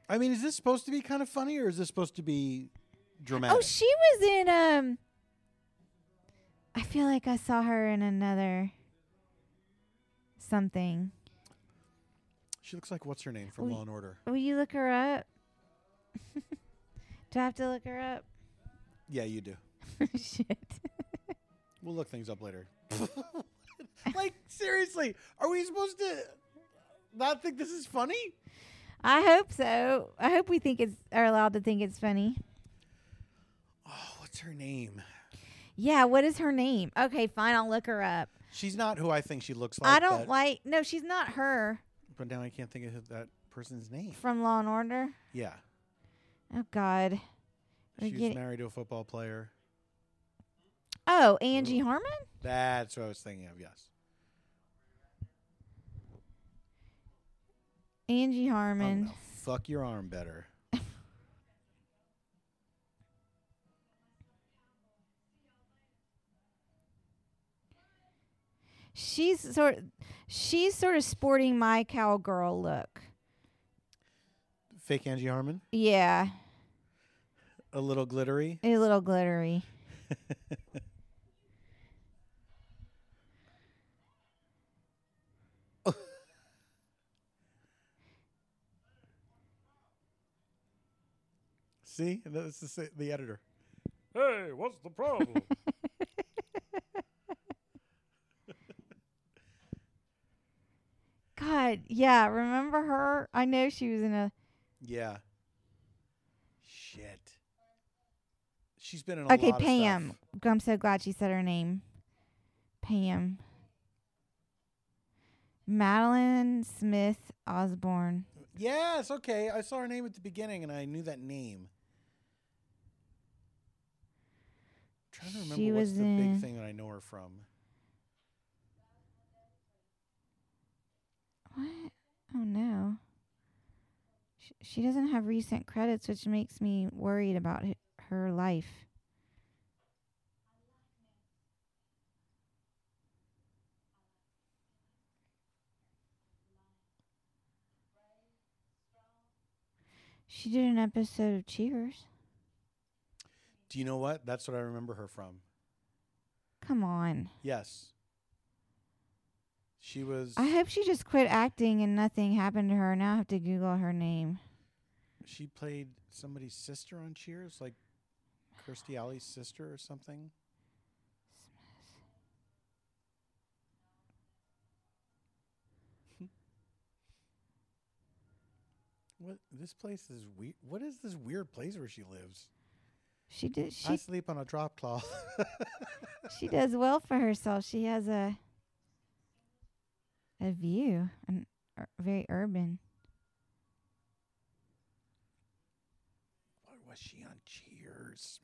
I mean, is this supposed to be kind of funny, or is this supposed to be dramatic? Oh, she was in um I feel like I saw her in another something. she looks like what's her name from We- Law and Order. Will you look her up? Do I have to look her up? Yeah, you do. Shit. We'll look things up later. like seriously, are we supposed to not think this is funny? I hope so. I hope we think it's are allowed to think it's funny. Oh, what's her name? Yeah, what is her name? Okay, fine, I'll look her up. She's not who I think she looks like. I don't but, like No, she's not her But now I can't think of that person's name. from Law and Order. Yeah, Oh god. Getting- married to a football player. Oh, Angie Harmon? That's what I was thinking of. Yes. Angie I'm Harmon. gonna fuck your arm better. She's sort she's sort of sporting my cowgirl look. Fake Angie Harmon, Yeah, a little glittery. a little glittery. See, this is the editor. Hey, what's the problem? God, yeah, remember her? I know she was in a Yeah, She's been in a Okay, Pam. I'm so glad she said her name. Pam. Madolyn Smith Osborne. Yes, okay. I saw her name at the beginning and I knew that name. I'm trying to remember She what's the big thing that I know her from. What? Oh no. Sh- She doesn't have recent credits, which makes me worried about her life. She did an episode of Cheers. Do you know what? That's what I remember her from. Come on. Yes. She was I hope she just quit acting and nothing happened to her. Now I have to Google her name. she played somebody's sister on Cheers, like Kirstie Alley's sister or something. What this place is weird. What is this weird place where she lives? She did. I sleep on a drop cloth. she does well for herself. She has a a view and ur- very urban. what was she on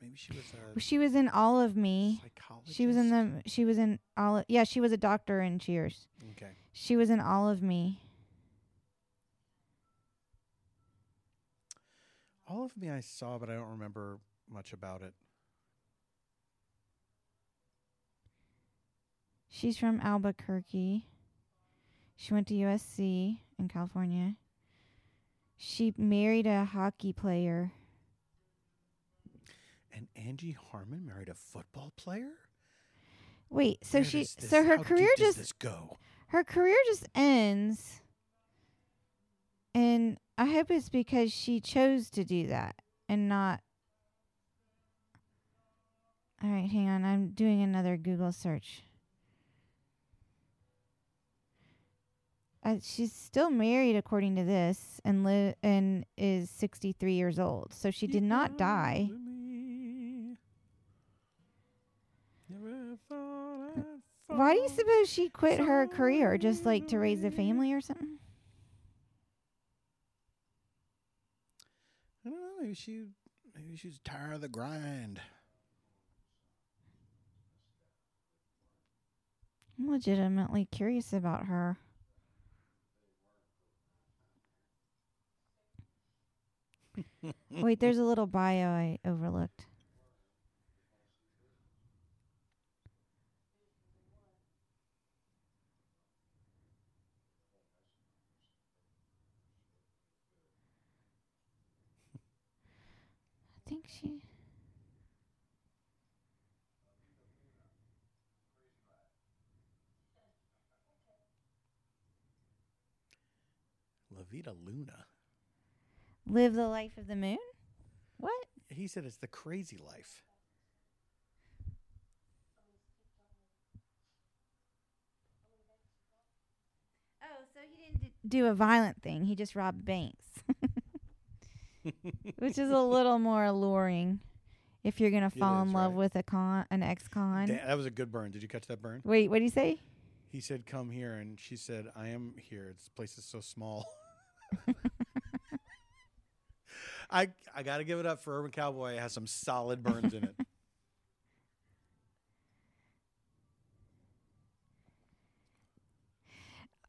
Maybe she was a She was in All of Me. psychologist. She was in the. She was in all. Of, yeah, she was a doctor in Cheers. Okay. She was in All of Me. All of me I saw, but I don't remember much about it. She's from Albuquerque. She went to USC in California. She married a hockey player. And Angie Harmon married a football player. Wait, so Where she does this- so her how career deep does just this go. her career just ends. And I hope it's because she chose to do that and not All right, hang on. I'm doing another Google search. Uh, she's still married according to this and li- and is 63 years old. So she did not die. Why do you suppose she quit her career just like to raise a family or something? I don't know. Maybe she, maybe she's tired of the grind. I'm legitimately curious about her. Wait, there's a little bio I overlooked. She. La Vida Luna. Live the life of the moon? What? He said it's the crazy life. Oh, so he didn't d- do a violent thing. He just robbed banks. Which is a little more alluring if you're going to fall is, in love right. with a con an ex-con. That was a good burn. Did you catch that burn? Wait, what do you say? He said, "Come here," and she said, "I am here. This place is so small." I I got to give it up for Urban Cowboy. It has some solid burns in it.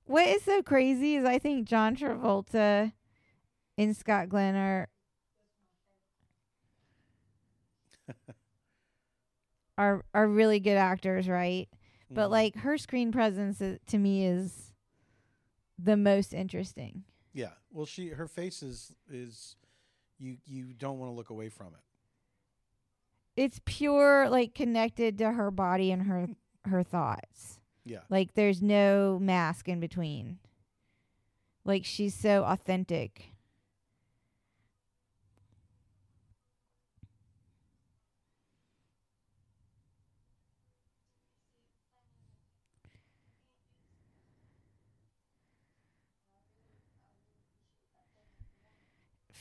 What is so crazy is I think John Travolta and Scott Glenn are are are really good actors, right? But Mhm. like her screen presence is, to me is the most interesting. yeah. Well, she her face is is you you don't want to look away from it. It's pure like connected to her body and her her thoughts. Yeah. Like there's no mask in between. Like she's so authentic.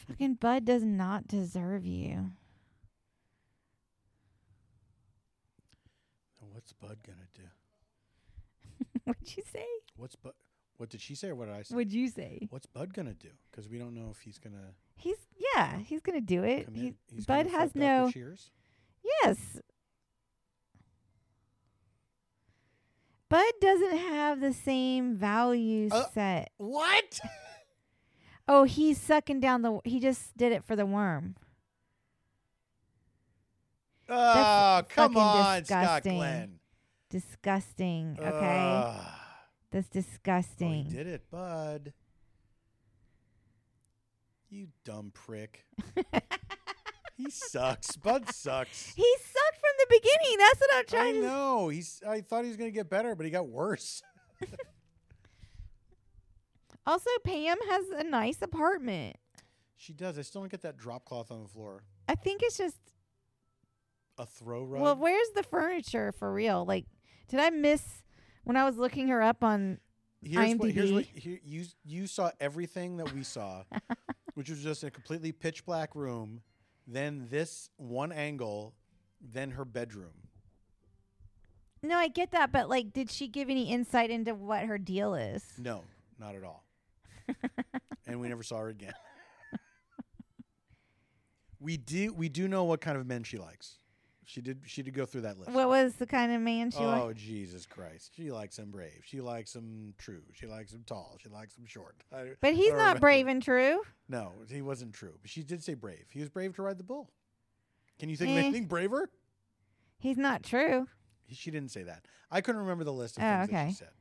Fucking Bud does not deserve you. What's Bud gonna do? What'd you say? What's Bud? What did she say or what did I say? What'd you say? What's Bud gonna do? Because we don't know if he's gonna He's yeah, he's gonna do it. He. He's Bud has no Cheers. yes. Bud doesn't have the same value Uh, set. What? Oh, he's sucking down the. He just did it for the worm. Oh, come fucking on, Scott. Glenn. Disgusting. Okay, Ugh. that's Oh, he disgusting. did it, Bud. You dumb prick. he sucks. Bud sucks. He sucked from the beginning. That's what I'm I trying to. know. He's. I thought he was gonna get better, but he got worse. Also, Pam has a nice apartment. She does. I still don't get that drop cloth on the floor. I think it's just. A throw rug. Well, where's the furniture for real? Like, did I miss when I was looking her up on? here's what, here's what IMDb. here, you you saw everything that we saw, which was just a completely pitch black room, then this one angle, then her bedroom. No, I get that, but like, did she give any insight into what her deal is? No, not at all. and we never saw her again. we do we do know what kind of men she likes. She did she did go through that list. What was the kind of man she liked? oh liked? Jesus Christ! She likes him brave. She likes him true. She likes him tall. She likes him short. I- But he's remember. brave and true. No, he wasn't true. But she did say brave. He was brave to ride the bull. Can you think Eh. of anything braver? He's not true. She didn't say that. I couldn't remember the list of Oh, things that okay. she said.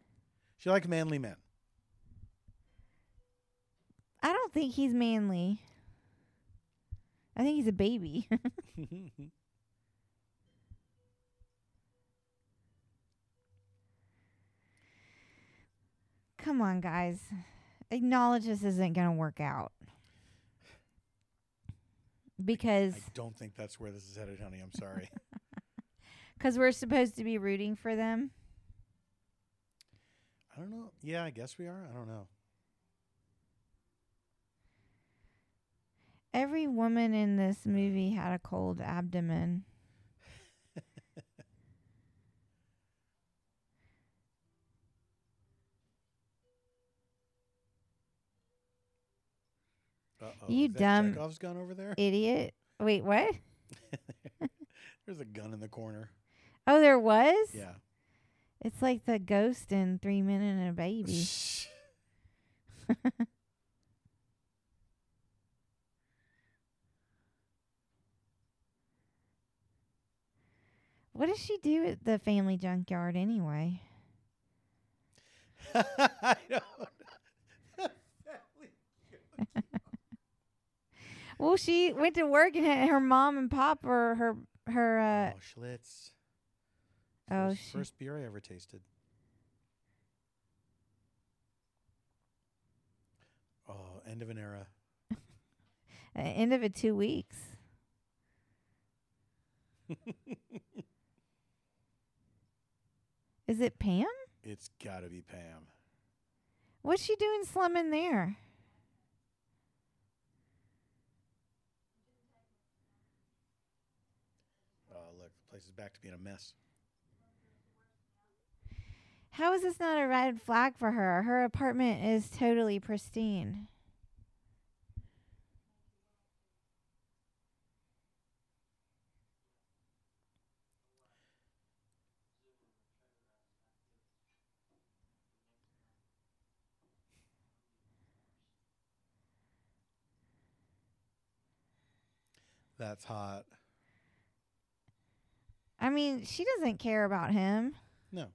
She liked manly men. I don't think he's manly. I think he's a baby. Come on, guys. Acknowledge this isn't going to work out. Because I don't think that's where this is headed, honey. I'm sorry. cause we're supposed to be rooting for them. I don't know. Yeah, I guess we are. I don't know. Every woman in this movie had a cold abdomen. Uh-oh. You dumb Chekhov's gun over there. Idiot. Wait, what? There's a gun in the corner. Oh, there was? Yeah. It's like the ghost in Three Men and a Baby. What does she do at the family junkyard anyway? I don't know. Well, she went to work and her mom and pop or her her uh oh, Schlitz. Oh, First, first beer I ever tasted. Oh, end of an era. end of it two weeks. Is it Pam? It's got to be Pam. What's she doing slumming there? Oh, look, the place is back to being a mess. How is this not a red flag for her? Her apartment is totally pristine. That's hot. I mean, she doesn't care about him. No.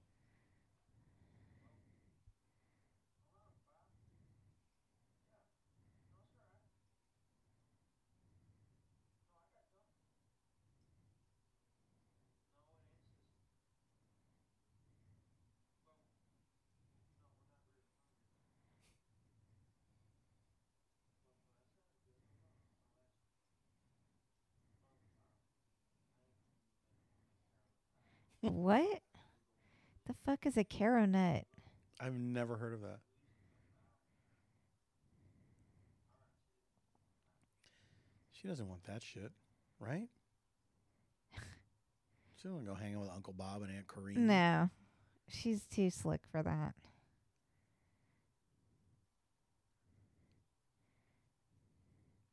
What? The fuck is a Karo nut? I've never heard of that. She doesn't want that shit, right? She don't want to go hanging with Uncle Bob and Aunt Corinne. No, she's too slick for that.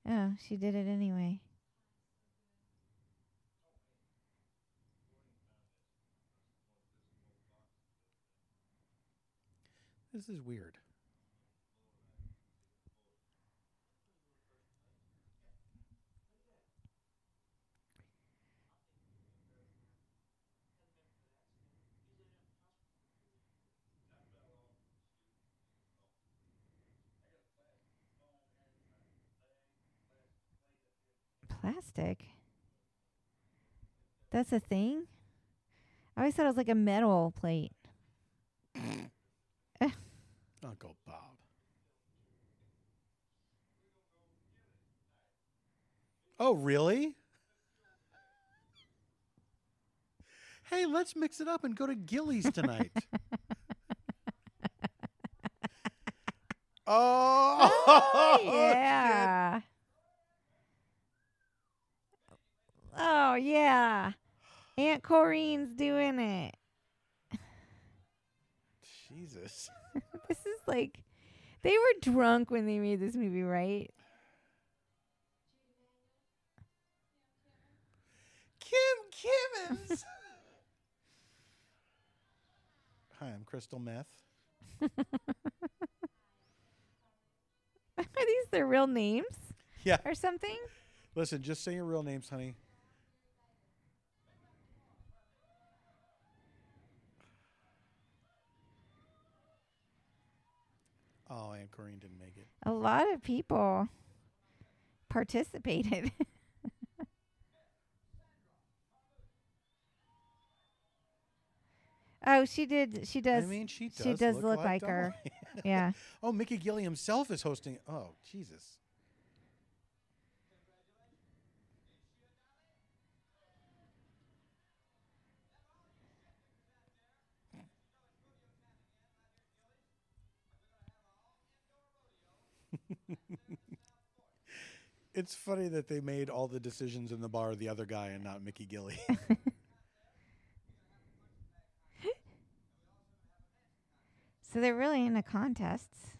Oh, she did it anyway. This is weird. Plastic. That's a thing. I always thought it was like a metal plate. Uncle Bob. Oh, really? hey, let's mix it up and go to Gilley's tonight. oh, yeah. Oh yeah. Aunt Corrine's doing it. Jesus. This is like they were drunk when they made this movie, right? Kim Kimmons. Hi, I'm Crystal Meth. Are these their real names Yeah. or something? Listen, just say your real names, honey. Oh, Aunt Corinne didn't make it. A lot of people participated. oh, she did. She does. I mean, she does. she does look like her. Yeah. oh, Mickey Gilley himself is hosting. Oh, Jesus. It's funny that they made all the decisions in the bar the other guy and not Mickey Gilley. So they're really into contests.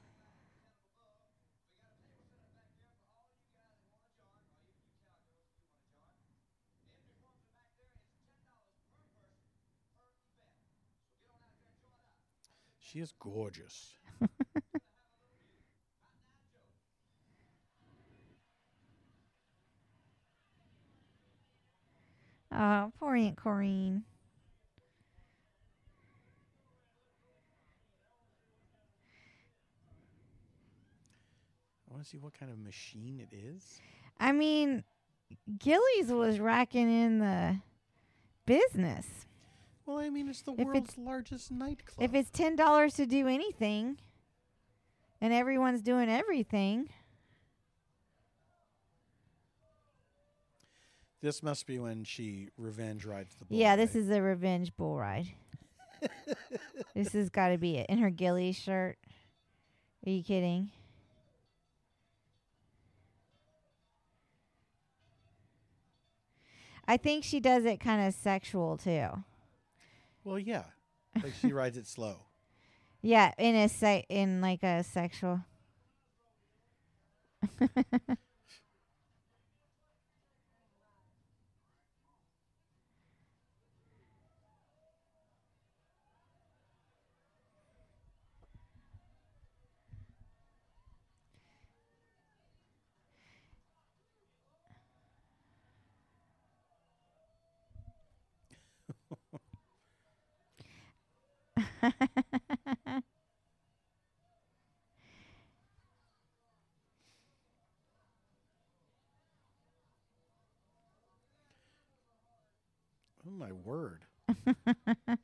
she is gorgeous. Oh, poor Aunt Corrine. I want to see what kind of machine it is. I mean, Gilley's was racking in the business. Well, I mean, it's the If world's largest nightclub. If it's ten dollars to do anything, and everyone's doing everything, this must be when she revenge rides the bull. yeah, this right? is a revenge bull ride. this has got to be it. In her Gilley's shirt. Are you kidding? I think she does it kind of sexual too. Well, yeah, like she rides it slow. Yeah, in a se- in like a sexual. Oh my word!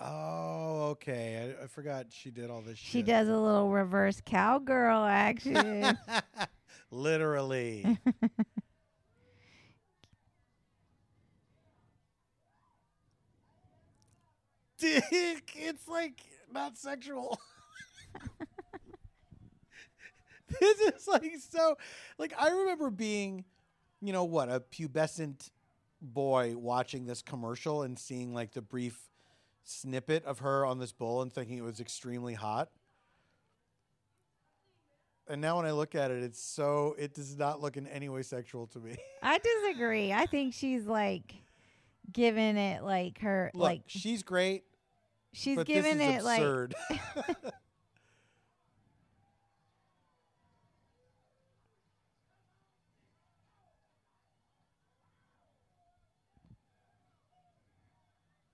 Oh, okay. I, I forgot she did all this. She shit. does a little reverse cowgirl action. Literally. Dick, it's like not sexual. this is like so like I remember being, you know what, a pubescent boy watching this commercial and seeing like the brief snippet of her on this bull and thinking it was extremely hot. And now when I look at it, it's so it does not look in any way sexual to me. I disagree. I think she's like giving it like her Look, like she's great, she's but giving this is it like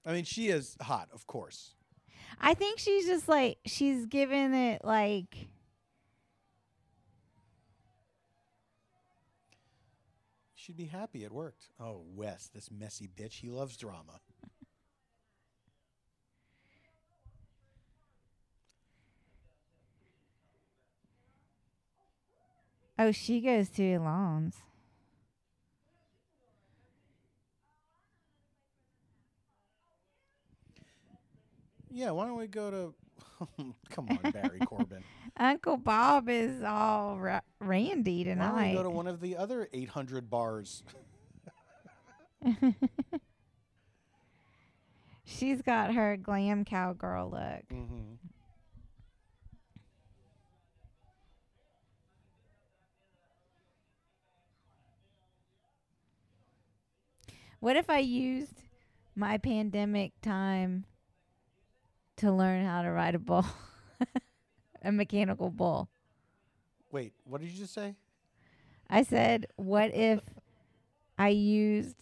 I mean, she is hot, of course. I think she's just like she's given it like She'd be happy it worked. Oh, Wes, this messy bitch, he loves drama. oh she goes to Elon's. Yeah, why don't we go to? Come on, Barry Corbin. Uncle Bob is all ra- randy Why don't we tonight. go to one of the other 800 bars? She's got her glam cowgirl look. mm-hmm. What if I used my pandemic time to learn how to ride a bull? a mechanical bull. Wait, what did you just say? I said, what if I used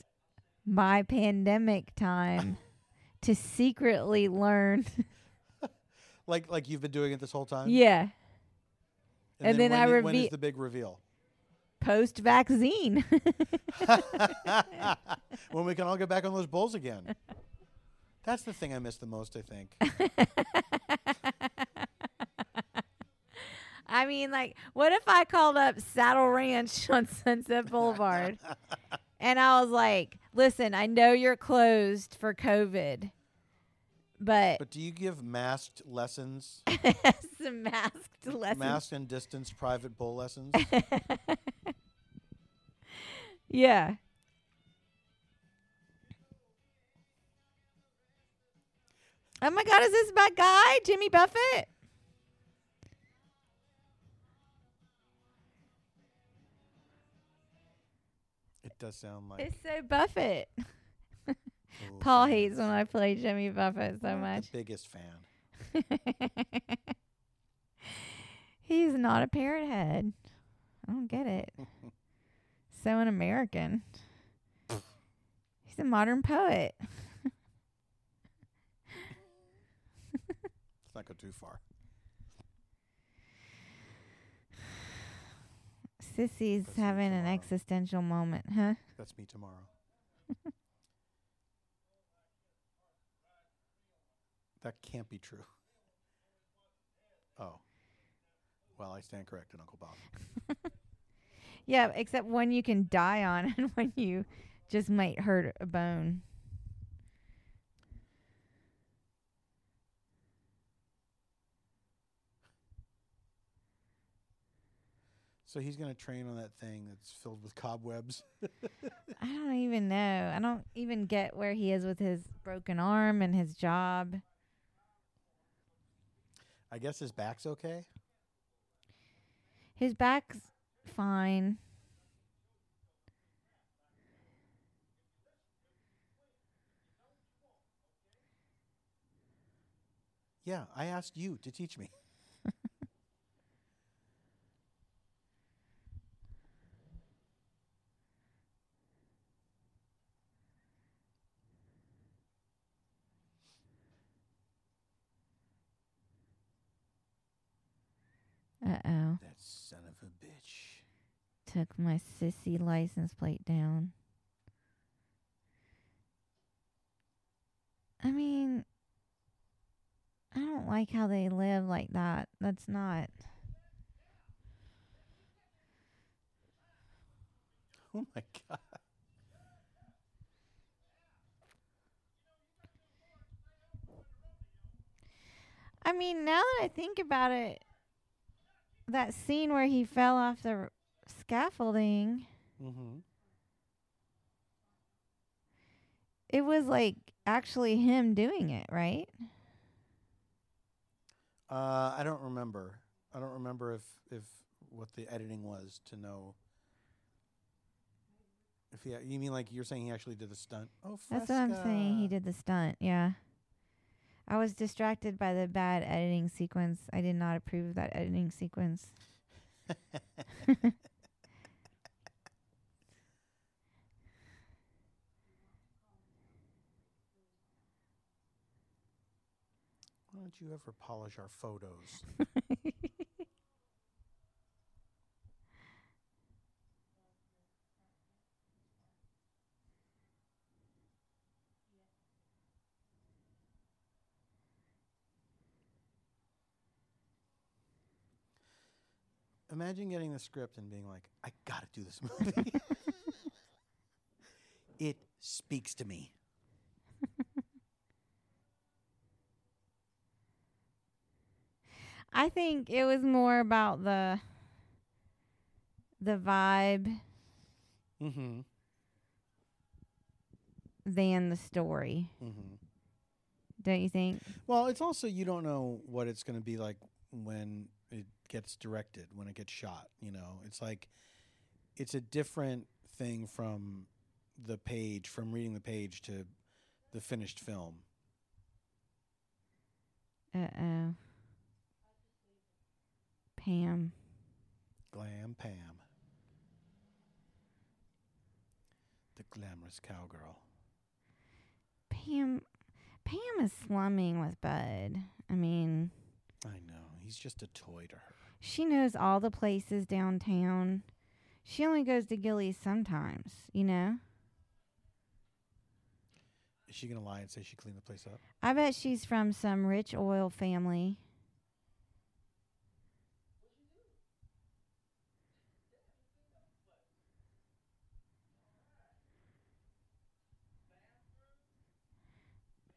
my pandemic time to secretly learn? Like, like you've been doing it this whole time? yeah, and then when I i- when is the big reveal? post vaccine. when we can all get back on those bulls again. That's the thing I miss the most, I think. I mean, like, what if I called up Saddle Ranch on Sunset Boulevard and I was like, listen, I know you're closed for COVID, but, But do you give masked lessons, some masked lessons. masked and distance private bull lessons? yeah. Oh my God, is this my guy, Jimmy Buffett? it does sound like It's so Buffett. Paul hates when I play Jimmy Buffett so I'm much. The biggest fan. He's not a parrot head. I don't get it. so un American. He's a modern poet. Let's not go too far. Sissy's That's me having an tomorrow. existential moment, huh? That's me tomorrow. that can't be true. Oh. Well, I stand corrected, Uncle Bob. Yeah, except one you can die on and one you just might hurt a bone. So he's going to train on that thing that's filled with cobwebs. I don't even know. I don't even get where he is with his broken arm and his job. I guess his back's okay. His back's fine. Yeah, I asked you to teach me. Uh oh. That son of a bitch. Took my sissy license plate down. I mean, I don't like how they live like that. That's not. Oh my god. I mean, now that I think about it, that scene where he fell off the r- scaffolding, Mm-hmm. it was like actually him doing it, right? Uh, I don't remember. I don't remember if if what the editing was to know. If he, you mean like you're saying he actually did the stunt? Oh, That's what I'm saying. He did the stunt. Yeah. I was distracted by the bad editing sequence. I did not approve of that editing sequence. Why don't you ever polish our photos? Imagine getting the script and being like, I gotta do this movie. it speaks to me. I think it was more about the the vibe Mm-hmm. than the story. Mm-hmm. Don't you think? Well, it's also you don't know what it's going to be like when gets directed, when it gets shot. You know, it's like it's a different thing from the page, from reading the page to the finished film. Uh oh. Pam. Glam Pam, the glamorous cowgirl. Pam Pam is slumming with Bud. I mean, I know he's just a toy to her. She knows all the places downtown. She only goes to Gilley's sometimes, you know? Is she gonna lie and say she cleaned the place up? I bet she's from some rich oil family.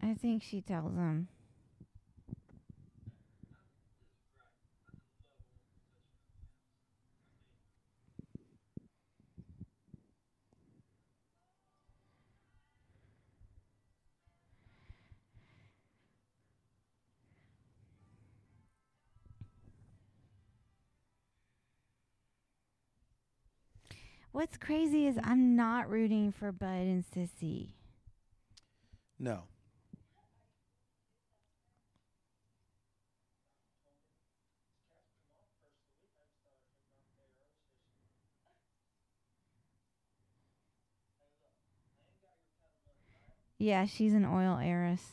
I think she tells him. What's crazy is I'm not rooting for Bud and Sissy. No. Yeah, she's an oil heiress.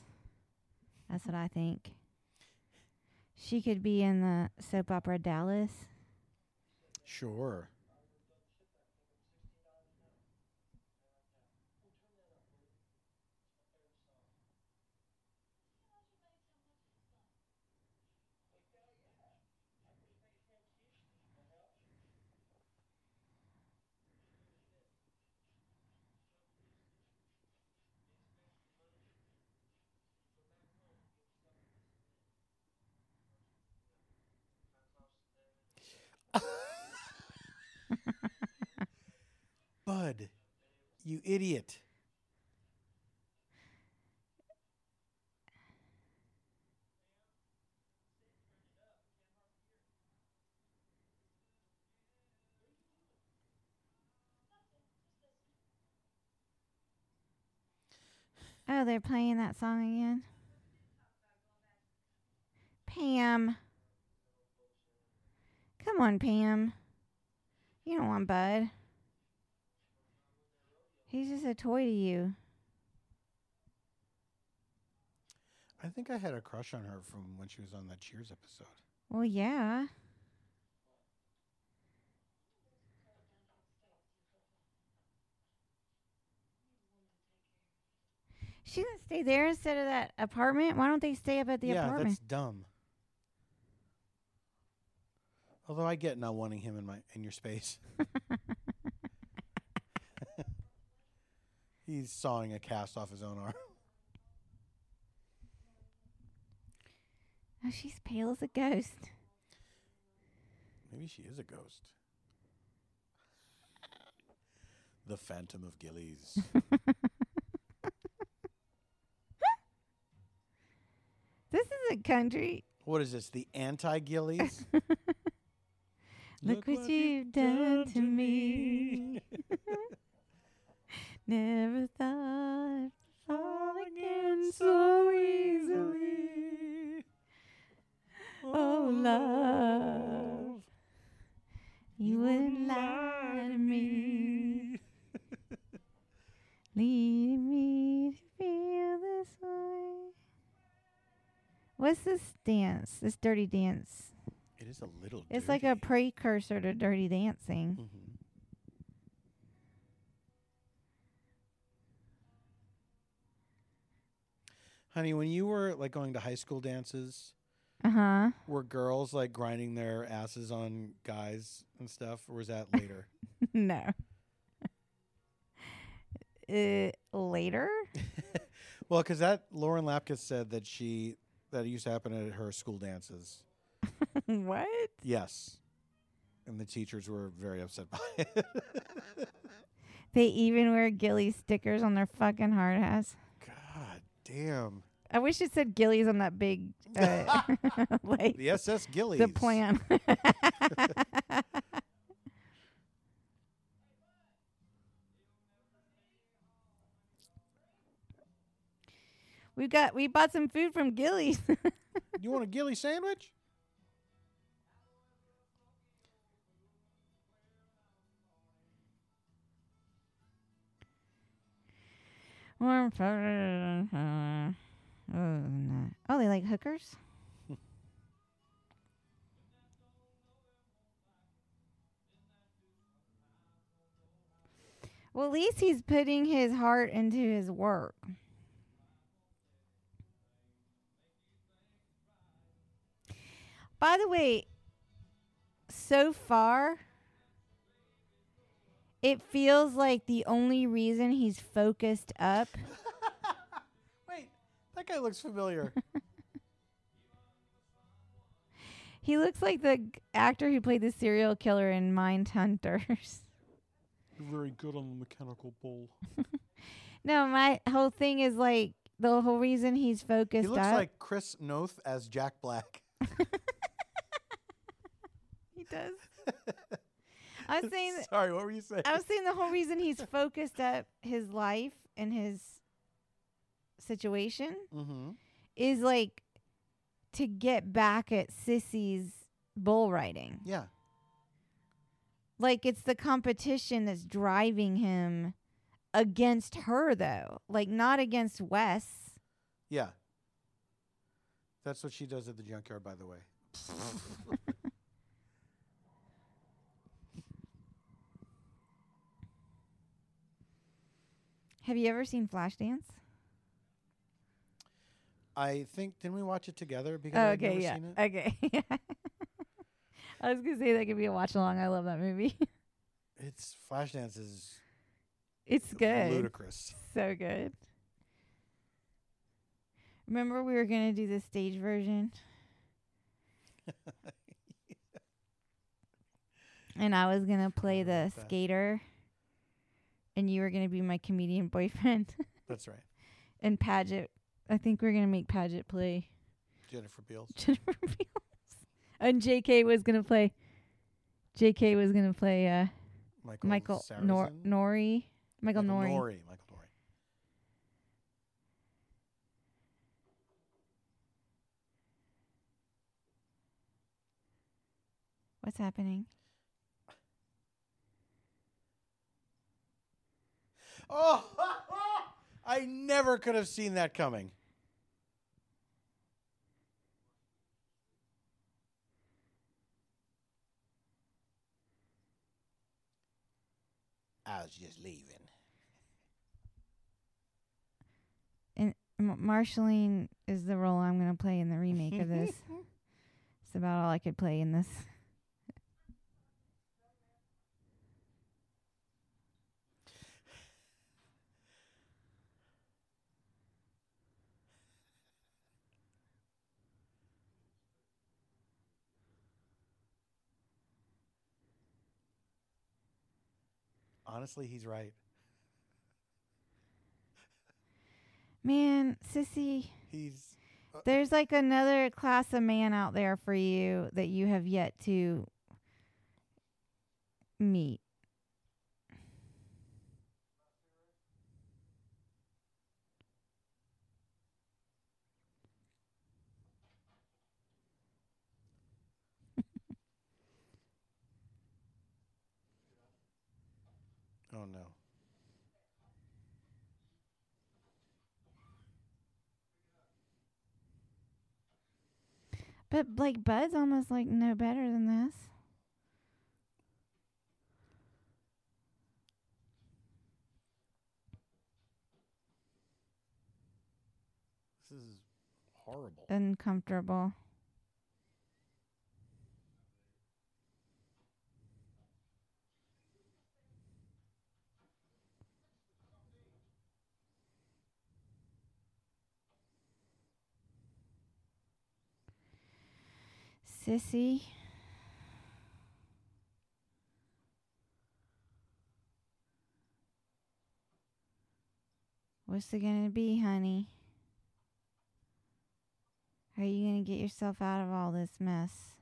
That's what I think. She could be in the soap opera Dallas. Sure. You idiot. Oh, they're playing that song again. Pam. Come on, Pam. You don't want Bud. He's just a toy to you. I think I had a crush on her from when she was on that Cheers episode. Well, yeah. She didn't stay there instead of that apartment. Why don't they stay up at the yeah, apartment? that's dumb. Although I get not wanting him in my in your space. He's sawing a cast off his own arm. Oh, she's pale as a ghost. Maybe she is a ghost. The Phantom of Gilley's. This is a country. what is this? The anti Gilley's? Look what you've done to me. Never thought I'd fall again so easily. Oh, love, you wouldn't lie to me, leading me to feel this way. What's this dance? This dirty dance? It is a little. It's like a precursor to dirty dancing. Mhm. Honey, when you were like going to high school dances, Uh huh. were girls like grinding their asses on guys and stuff, or was that later? no. Uh, later? well, because that Lauren Lapkus said that she that it used to happen at her school dances. what? Yes, and the teachers were very upset by it. They even wear Gilley stickers on their fucking hard ass. God damn. I wish it said Gilley's on that big, uh, like The SS Gilley's. the plan. we got we bought some food from Gilley's. You want a Gilley sandwich? Warm Oh, no. oh, they like hookers. well, at least he's putting his heart into his work. By the way, so far, it feels like the only reason he's focused up that guy looks familiar. He looks like the g- actor who played the serial killer in Mind Hunters. You're very good on the mechanical bull. no, my whole thing is like the whole reason he's focused he looks up. like Chris Noth as Jack Black. he does. I was saying. Sorry, what were you saying? I was saying the whole reason he's focused up his life and his situation mm-hmm. is like to get back at Sissy's bull riding. Yeah. Like it's the competition that's driving him against her though. Like not against Wes. Yeah. That's what she does at the junkyard, by the way. Have you ever seen Flashdance? I think didn't we watch it together? Because Oh, okay, never yeah. seen it. Okay. I was gonna say that could be a watch along. I love that movie. It's Flashdance is it's good. ludicrous. So good. Remember we were gonna do the stage version? and I was gonna play the that. skater and you were gonna be my comedian boyfriend. That's right. and Paget I think we're gonna make Paget play Jennifer Beals. Jennifer Beals. And JK was gonna play JK was gonna play uh Michael Michael Nor-? Nouri. Michael, Nouri. Nouri. Michael Nouri. What's happening? Oh, I never could have seen that coming. I was just leaving. And M- Marshalline is the role I'm going to play in the remake of this. It's about all I could play in this. Honestly, he's right. Man, sissy, He's uh, there's like another class of man out there for you that you have yet to meet. oh no. But like Bud's almost like no better than this. This is horrible. Uncomfortable. Sissy. What's it gonna be, honey? How are you gonna get yourself out of all this mess?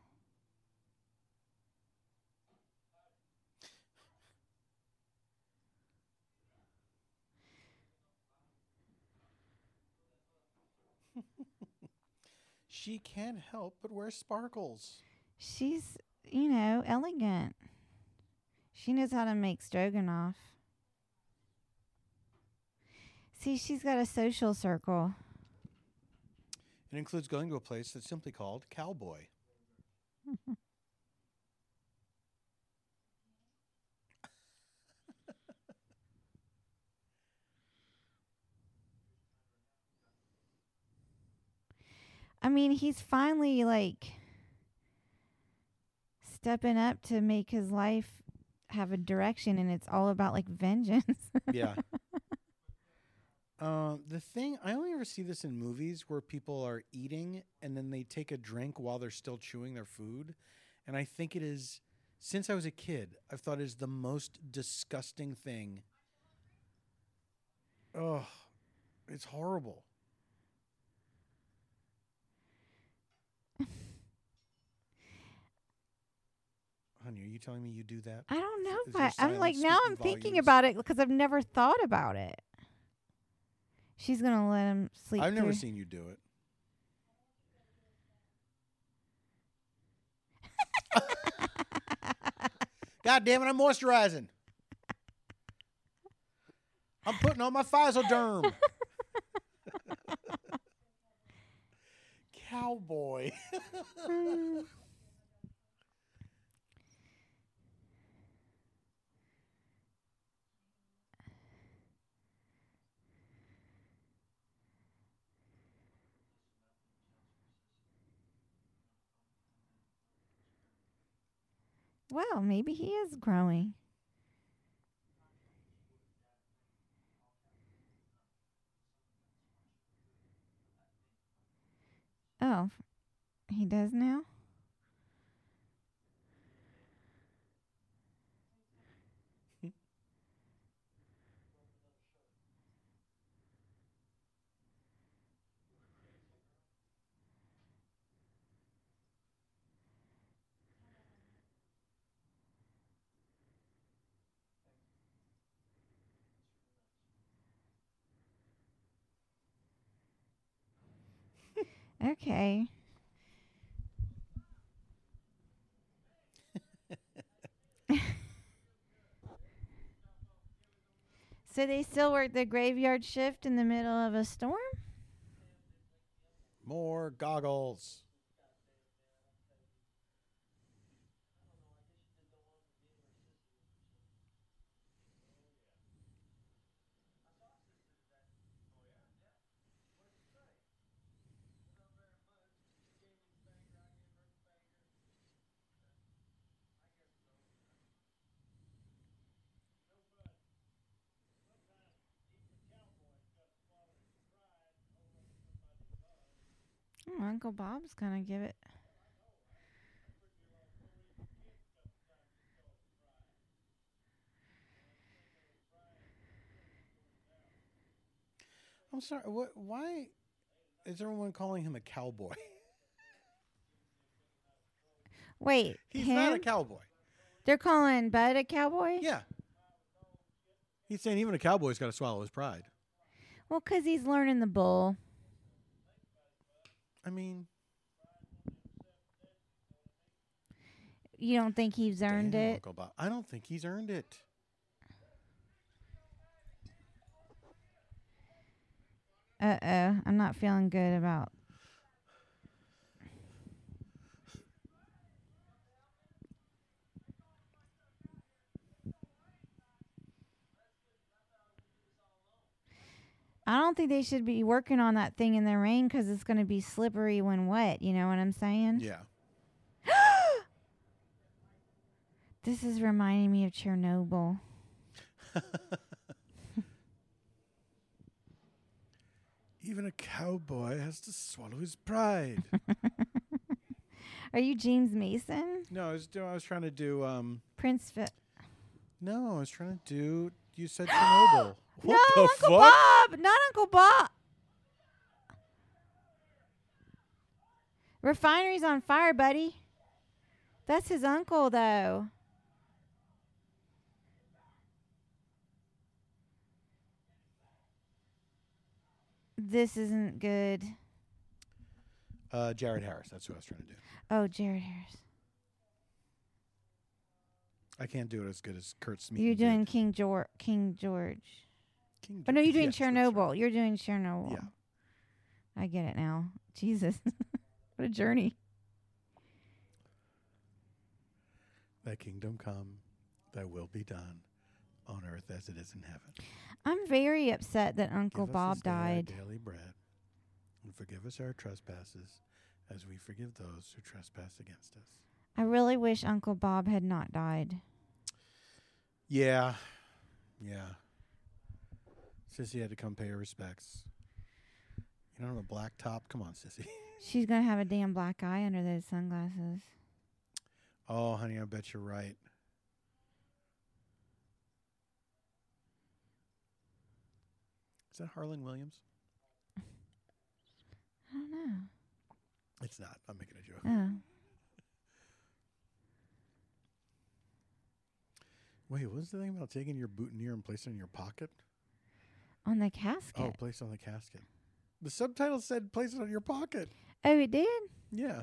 She can't help but wear sparkles. She's, you know, elegant. She knows how to make stroganoff. See, she's got a social circle. It includes going to a place that's simply called Cowboy. I mean, he's finally like stepping up to make his life have a direction, and it's all about like vengeance. yeah. Uh, the thing I only ever see this in movies where people are eating and then they take a drink while they're still chewing their food, and I think it is since I was a kid I've thought it is the most disgusting thing. Oh, it's horrible. Honey, are you telling me you do that? I don't know Is I, I'm like now I'm thinking about it because I've never thought about it. She's gonna let him sleep. I've never through- seen you do it. God damn it, I'm moisturizing. I'm putting on my Physoderm. Cowboy. Mm. Well, maybe he is growing. Oh, he does now? Okay. so they still work the graveyard shift in the middle of a storm? More goggles. Oh, Uncle Bob's gonna give it. I'm sorry. What? Why is everyone calling him a cowboy? Wait, he's him? not a cowboy. They're calling Bud a cowboy. Yeah, he's saying even a cowboy's got to swallow his pride. Well, because he's learning the bull. I mean, You don't think he's earned damn, it? Uncle Bob. I don't think he's earned it. Uh oh. I'm not feeling good about. I don't think they should be working on that thing in the rain 'cause it's going to be slippery when wet. You know what I'm saying? Yeah. This is reminding me of Chernobyl. Even a cowboy has to swallow his pride. Are you James Mason? no, I was doing. I was trying to do. Um, Prince Fi- no, I was trying to do. You said Chernobyl. What no, Uncle fuck? Bob, not Uncle Bob. Refinery's on fire, buddy. That's his uncle, though. This isn't good. Uh, Jared Harris. That's who I was trying to do. Oh, Jared Harris. I can't do it as good as Kurt Smith. You're doing King George. King George. King Oh no, you're doing Yes, that's right. Chernobyl. You're doing Chernobyl. Yeah. I get it now. Jesus, what a journey. Thy kingdom come, thy will be done, on earth as it is in heaven. I'm very upset that Uncle Give Bob this day our died. daily bread, and forgive us our trespasses, as we forgive those who trespass against us. I really wish Uncle Bob had not died. Yeah, yeah. Sissy had to come pay her respects. You don't have a black top. Come on, Sissy. She's gonna have a damn black eye under those sunglasses. Oh, honey, I bet you're right. Is that Harland Williams? I don't know. It's not. I'm making a joke. Oh, Wait, what was the thing about taking your boutonniere and placing it in your pocket? On the casket. Oh, place it on the casket. The subtitle said place it on your pocket. Oh, it did. Yeah.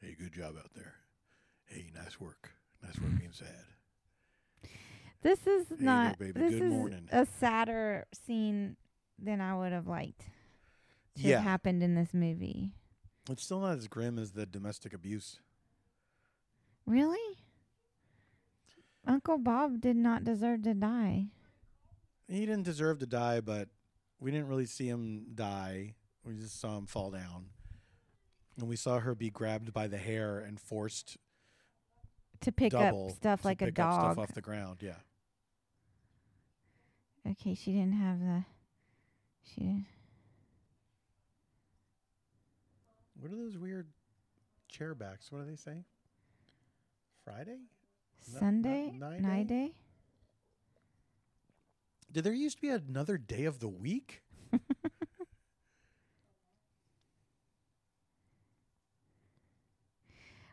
Hey, good job out there. Hey, nice work. Nice work being sad. This is there, not. This Good is morning. a sadder scene than I would have liked to Yeah. have happened in this movie. It's still not as grim as the domestic abuse. Really? Uncle Bob did not deserve to die. He didn't deserve to die, but we didn't really see him die. We just saw him fall down. And we saw her be grabbed by the hair and forced To pick double up stuff like a up stuff dog. off the ground. Yeah. Okay, she didn't have the. She didn't. What are those weird chair backs? What do they say? Friday? Sunday nine night day? Did there used to be another day of the week?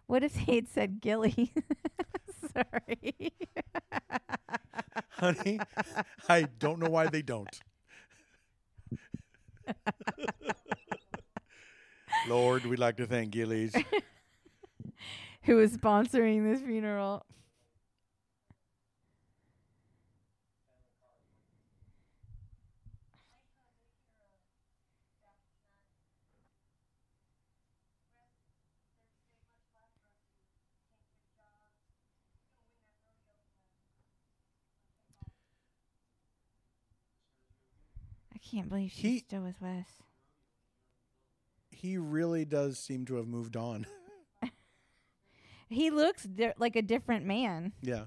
What if they had said Gilley? Sorry. Honey, I don't know why they don't. Lord, we'd like to thank Gilley's. Who is sponsoring this funeral? Can't believe she's He- still with Wes. He really does seem to have moved on. He looks di- like a different man. yeah.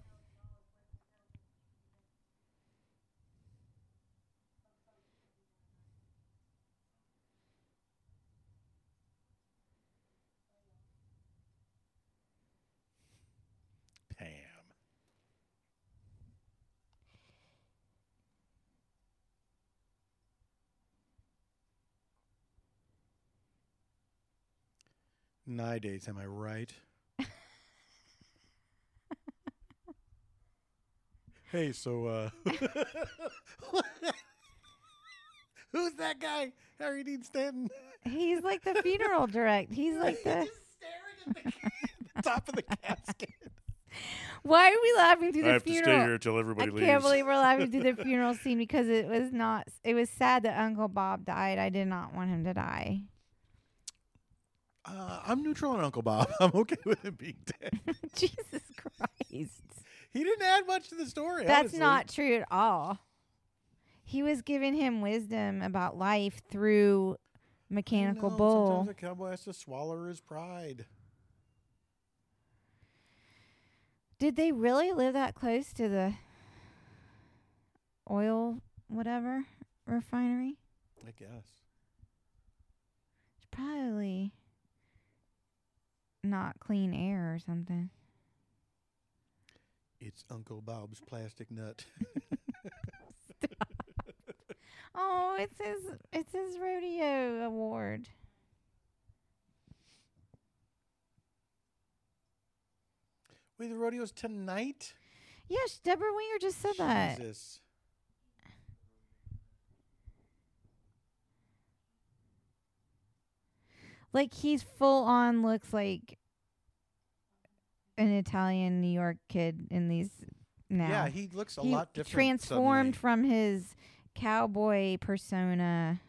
Pam. Nowadays, am I right? hey, so uh Who's that guy? Harry Dean Stanton. He's like the funeral direct. He's like the. Just staring at the top of the casket. Why are we laughing through I the have to stay funeral? here until I everybody leaves. I can't believe we're laughing through the funeral scene because it was not. It was sad that Uncle Bob died. I did not want him to die. Uh, I'm neutral on Uncle Bob. I'm okay with him being dead. Jesus Christ. He didn't add much to the story. That's honestly. not true at all. He was giving him wisdom about life through Mechanical know, Bull. Sometimes a cowboy has to swallow his pride. Did they really live that close to the oil, whatever, refinery? I guess. It's probably not clean air or something. It's Uncle Bob's plastic nut. Oh, it's his it's his rodeo award. Wait, the rodeo's tonight? Yes, Debra Winger just said that. Like he's full on looks like an Italian New York kid in these now. Yeah, he looks a he lot different. transformed suddenly. from his cowboy persona.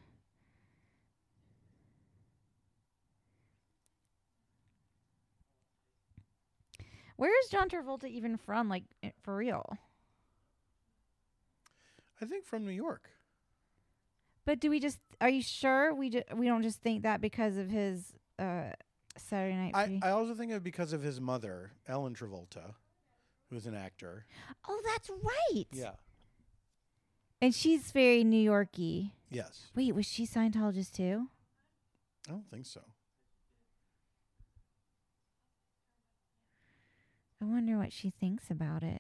Where is John Travolta even from? Like eh, for real? I think from New York. But do we just? Are you sure we we don't just think that because of his uh, Saturday Night I? I also think of because of his mother, Ellen Travolta, who's an actor. oh, that's right. Yeah. And she's very New Yorky. Yes. Wait, was she Scientologist too? I don't think so. I wonder what she thinks about it.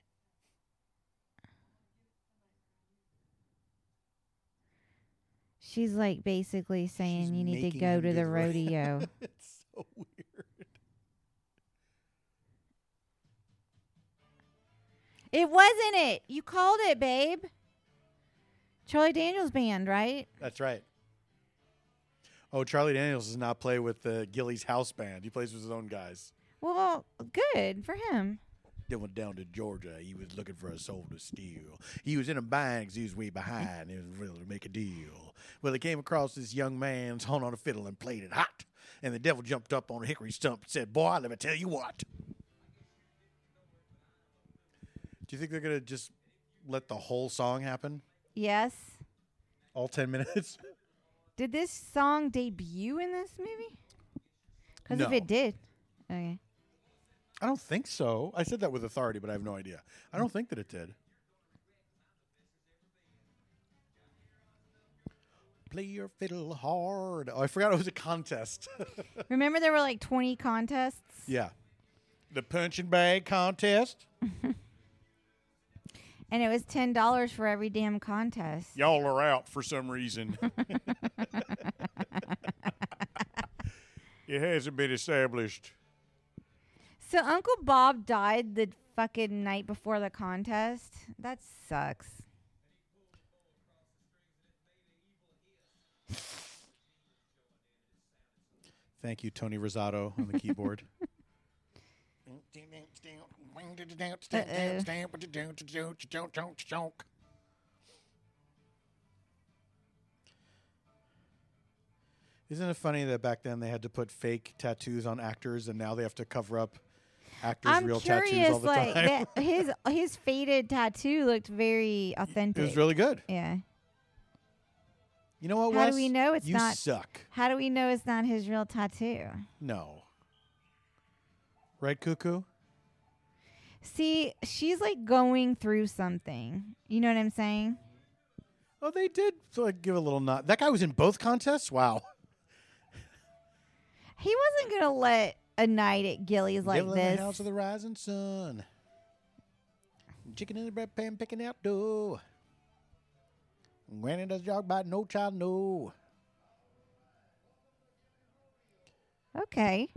She's like basically saying She's you need to making go him to the the ro- rodeo. it's so weird. it wasn't it. You called it, babe. Charlie Daniels band, right? That's right. Oh, Charlie Daniels does not play with the Gilley's House Band. He plays with his own guys. Well, good for him. They went down to Georgia. He was looking for a soul to steal. He was in a bind 'cause he was way behind. And he was really to make a deal. Well, he came across this young man's hung on a fiddle and played it hot. And the devil jumped up on a hickory stump and said, Boy, let me tell you what. Do you think they're going to just let the whole song happen? Yes. All 10 minutes? Did this song debut in this movie? Because if it did, okay. I don't think so. I said that with authority, but I have no idea. I don't think that it did. Play your fiddle hard. Oh, I forgot it was a contest. Remember there were like 20 contests? yeah. The punching bag contest. And it was $10 for every damn contest. Y'all are out for some reason. it hasn't been established. So Uncle Bob died the fucking night before the contest. That sucks. Thank you, Tony Rosato on the keyboard. Isn't it funny that back then they had to put fake tattoos on actors and now they have to cover up actors' I'm real curious, tattoos all the like time? that, his his faded tattoo looked very authentic. it was really good. yeah. You know what, How do Wes? we know it's you not- suck. How do we know it's not his real tattoo? No. Right, Cuckoo? See, she's like going through something. You know what I'm saying? Oh, they did like give a little nod. That guy was in both contests. Wow. He wasn't gonna let a night at Gilley's like in this. the house of the rising sun. Chicken in the bread pan picking out dough. Granny does jog by, no child, no. Okay.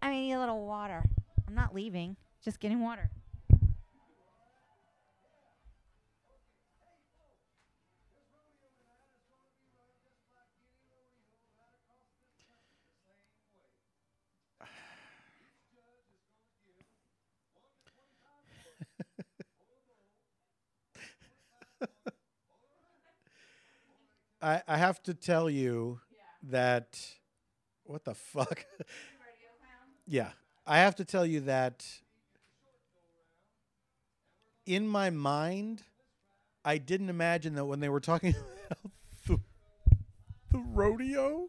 I need a little water. I'm not leaving, just getting water. I, I have to tell you that what the fuck? yeah. I have to tell you that in my mind, I didn't imagine that when they were talking about the, the rodeo.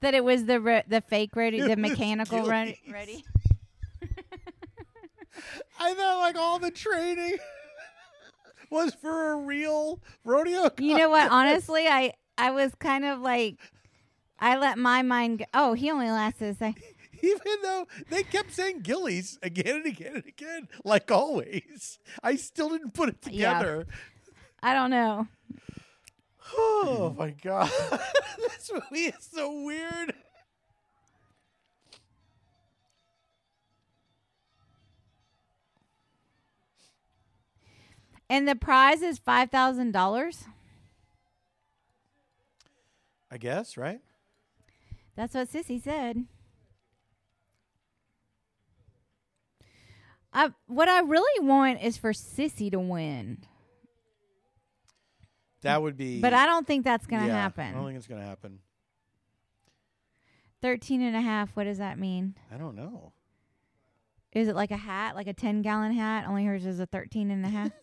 That it was the ro- the fake rodeo, the mechanical rodeo. I thought like all the training was for a real rodeo. You know what? Honestly, I I was kind of like, I let my mind go. Oh, he only lasted a second. Even though they kept saying Gilley's again and again and again, like always, I still didn't put it Yeah. together. I don't know. Oh my god, this movie is so weird. And the prize is five thousand dollars. I guess right. That's what Sissy said. I what I really want is for Sissy to win, That would be. but I don't think that's gonna yeah, happen. I don't think it's gonna happen. 13 and a half, what does that mean? I don't know. Is it like a hat, like a 10 gallon hat? Only hers is a 13 and a half.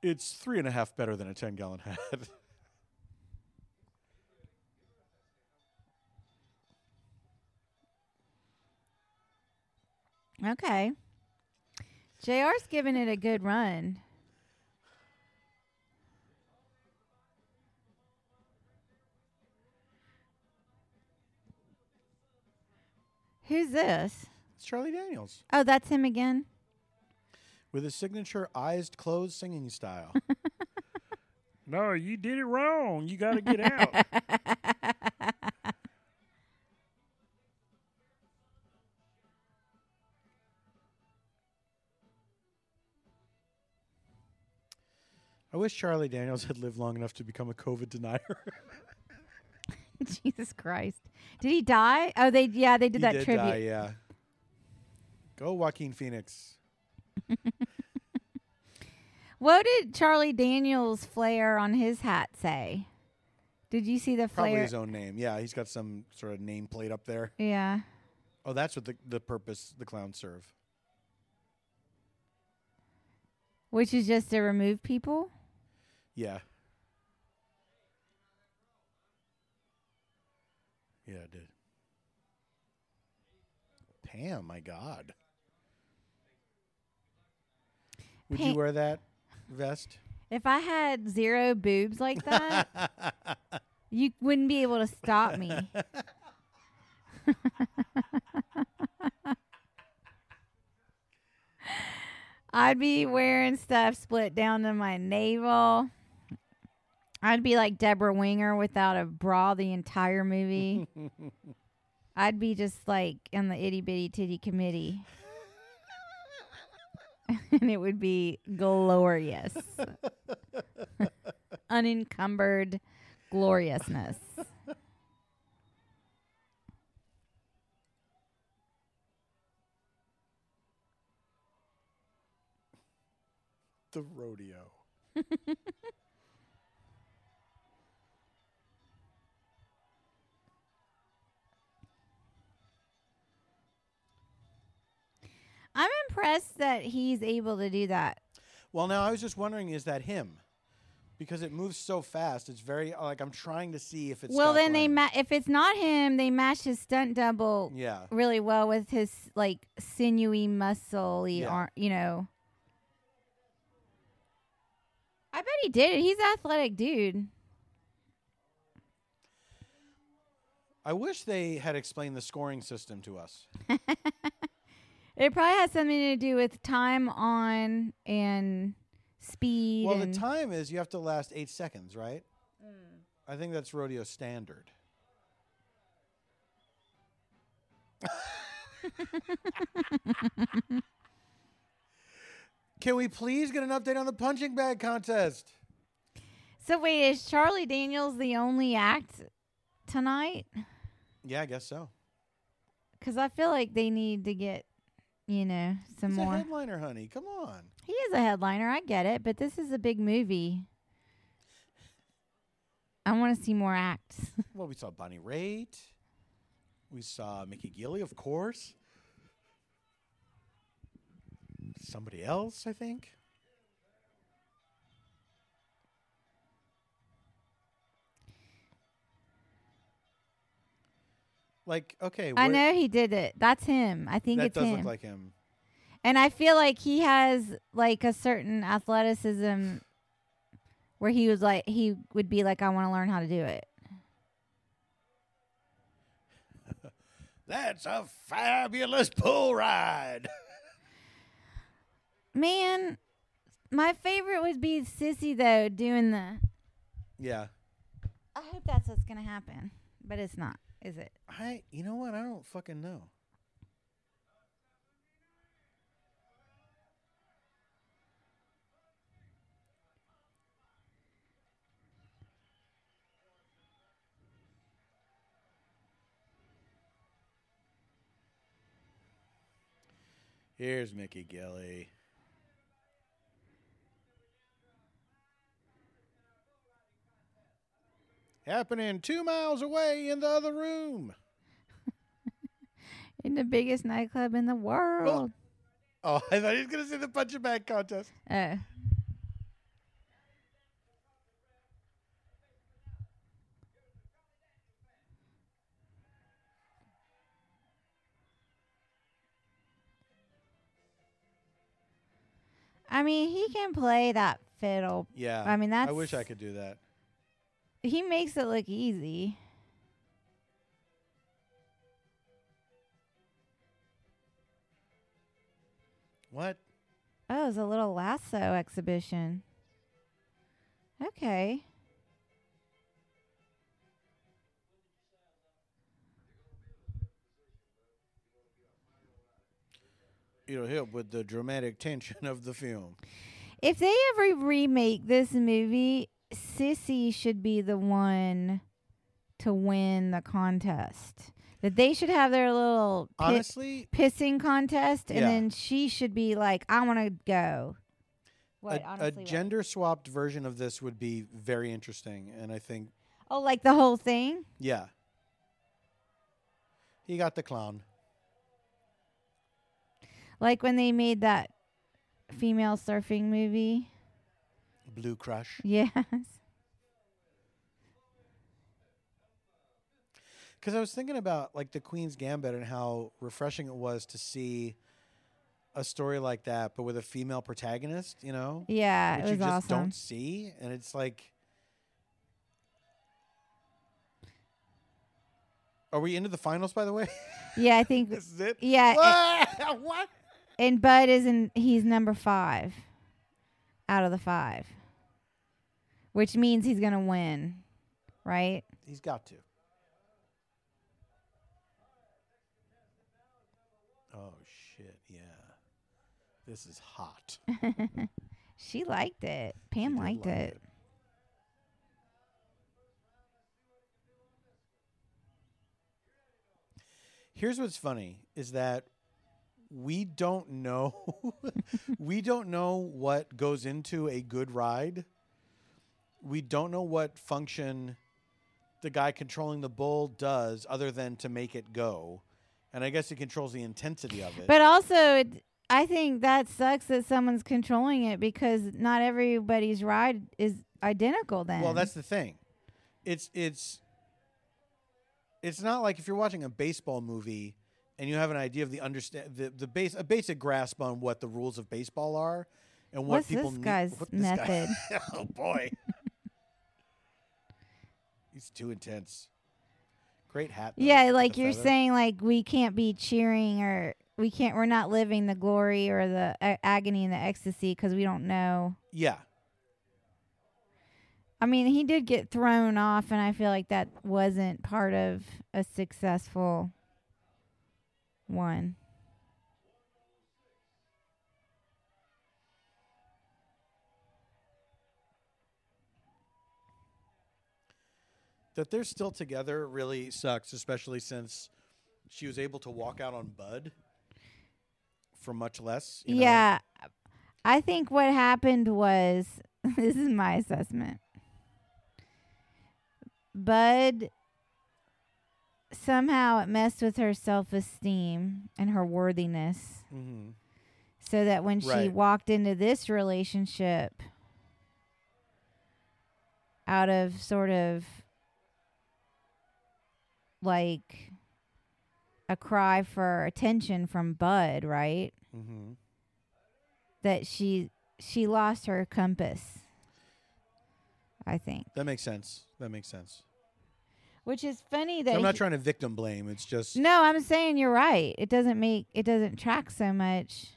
It's three and a half better than a ten gallon hat. okay. JR's giving it a good run. Who's this? it's Charlie Daniels Oh, that's him again. with his signature eyes closed singing style. No, you did it wrong. You got to get out. I wish Charlie Daniels had lived long enough to become a COVID denier. Jesus Christ. Did he die? Oh, they yeah, they did he that did tribute. die, yeah. Go Joaquin Phoenix. What did Charlie Daniels flair on his hat say? Did you see the Probably flare? his own name. Yeah, he's got some sort of nameplate up there. Yeah. Oh, that's what the the purpose the clowns serve. Which is just to remove people? Yeah. Yeah, it did. Pam, my God. Would Pam- you wear that vest? If I had zero boobs like that, you wouldn't be able to stop me. I'd be wearing stuff split down to my navel. I'd be like Debra Winger without a bra the entire movie. I'd be just like in the itty bitty titty committee. and it would be glorious. Unencumbered gloriousness. the rodeo. Impressed that he's able to do that. Well, now I was just wondering, is that him? Because it moves so fast. It's very like I'm trying to see if it's. well, Scott then they ma- if it's not him, they match his stunt double Yeah. really well with his like sinewy, muscly, Yeah. ar- you know. I bet he did it. He's an athletic dude. I wish they had explained the scoring system to us. It probably has something to do with time on and speed. Well, the time is you have to last eight seconds, right? Mm. I think that's rodeo standard. Can we please get an update on the punching bag contest? So wait, is Charlie Daniels the only act tonight? Yeah, I guess so. Because I feel like they need to get, you know, some He's a more. headliner, honey. Come on. He is a headliner. I get it, but this is a big movie. I want to see more acts. Well, we saw Bonnie Raitt. We saw Mickey Gilley, of course. Somebody else, I think. Like, okay, I where- know he did it. That's him. I think that it's does him. look like him. and I feel like he has like a certain athleticism where he was like he would be like I want to learn how to do it. That's a fabulous pool ride. Man, my favorite would be Sissy though doing the yeah. I hope that's what's going to happen, but it's not, is it? I you know what? I don't fucking know. Here's Mickey Gilley. Happening two miles away in the other room. In the biggest nightclub in the world. Oh, I thought he was going to say the punching bag contest. Oh. I mean, he can play that fiddle. Yeah. I mean, that's. I wish I could do that. He makes it look easy. What? Oh, it's a little lasso exhibition. Okay. It'll help with the dramatic tension of the film. If they ever remake this movie, Sissy should be the one to win the contest. That they should have their little Honestly, pissing contest, and Yeah. then she should be like, "I want to go." What a, a gender swapped version of this would be very interesting, and I think, Oh, like the whole thing. yeah. He got the clown. Like when they made that female surfing movie. Blue Crush. Yes. Because I was thinking about like the Queen's Gambit and how refreshing it was to see a story like that, but with a female protagonist. You know, Yeah, which it you just awesome. don't see, and it's like. Are we into the finals, by the way? Yeah, I think. this is it. Yeah, What? and Bud is in. He's number five out of the five, which means he's gonna win, right? He's got to. Oh shit! Yeah, this is hot. She liked it. Pam did liked like it. Here's what's funny is that we don't know we don't know what goes into a good ride. We don't know what function the guy controlling the bull does other than to make it go. And I guess he controls the intensity of it. But also, it, I think that sucks that someone's controlling it because not everybody's ride is identical. Then, Well, that's the thing. It's it's it's not like if you're watching a baseball movie and you have an idea of the understand the the base a basic grasp on what the rules of baseball are and what What's people this need- guy's what this guy- method? oh boy. He's too intense. Great hat. though, yeah, like you're feather. saying, like we can't be cheering or we can't. We're not living the glory or the a- agony and the ecstasy because we don't know. Yeah. I mean, he did get thrown off, and I feel like that wasn't part of a successful One. That they're still together really sucks, especially since she was able to walk out on Bud for much less. you know? Yeah. I think what happened was this is my assessment. Bud somehow it messed with her self esteem and her worthiness Mhm. so that when she Right. walked into this relationship out of sort of like a cry for attention from Bud, right? Mhm. that she she lost her compass. I think, That makes sense. That makes sense. which is funny that I'm not he- trying to victim blame. It's just, no, I'm saying you're right. It doesn't make it doesn't track so much.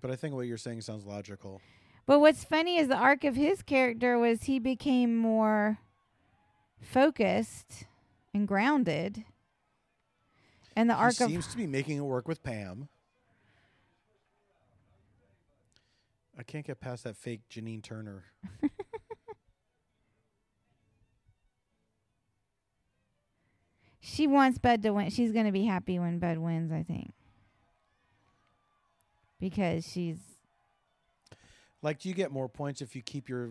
but I think what you're saying sounds logical. But what's funny is the arc of his character was he became more focused and grounded. And the He arc of seems to be making it work with Pam. I can't get past that fake Janine Turner. she wants Bud to win. She's going to be happy when Bud wins, I think. Because she's Like, do you get more points if you keep your